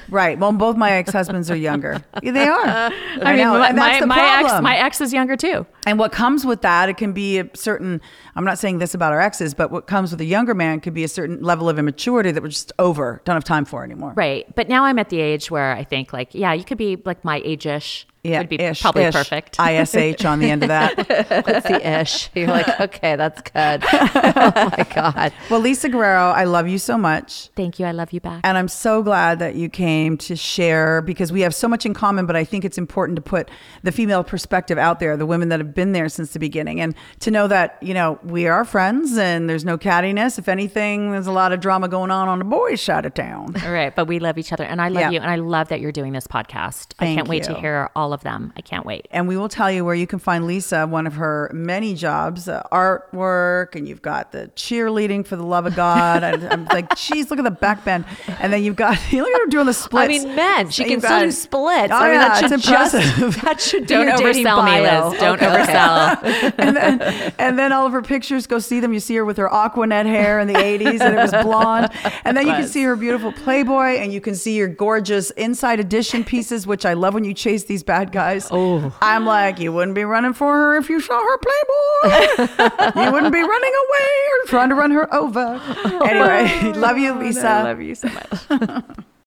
Right. Well, both my ex-husbands are younger. Yeah, they are. Uh, I, I mean, know. my, that's my, the my ex, my ex is younger too. and what comes with that, it can be a certain. I'm not saying this about our exes, but what comes with a younger man could be a certain level of immaturity that we're just over, don't have time for anymore. Right. But now I'm at the age where I think like, yeah, you could be like my age-ish. Yeah. Would be ish, probably ish. perfect. Ish on the end of that. That's the ish. You're like, okay, that's good. oh my god. well, Lisa Guerrero, I love you so much. Thank you. I love you back. And I'm so glad that you came to share because we have so much in common, but I think it's important to put the female perspective out there, the women that have been there since the beginning, and to know that, you know, we are friends and there's no cattiness. If anything, there's a lot of drama going on on the boys' side of town. All right. But we love each other. And I love Yeah. you. And I love that you're doing this podcast. I can't wait to hear all of them. I can't wait. And we will tell you where you can find Lisa, one of her many jobs, uh, artwork, and you've got the cheerleading for the love of God. and I'm like, geez, look at the back bend. And then you've got, you look at her doing the splits. I mean, men, she And can still do splits. Oh, I mean, yeah, that should it's just, impressive. that should Don't oversell me, bio. Liz. Don't Okay. oversell. and then and then all of her pictures go see them you see her with her Aqua Net hair in the 80s and it was blonde and then you can see her beautiful playboy and you can see your gorgeous inside edition pieces which i love when you chase these bad guys. Oh. I'm like you wouldn't be running for her if you saw her playboy. You wouldn't be running away or trying to run her over. Oh. Anyway love you oh, lisa. I love you so much.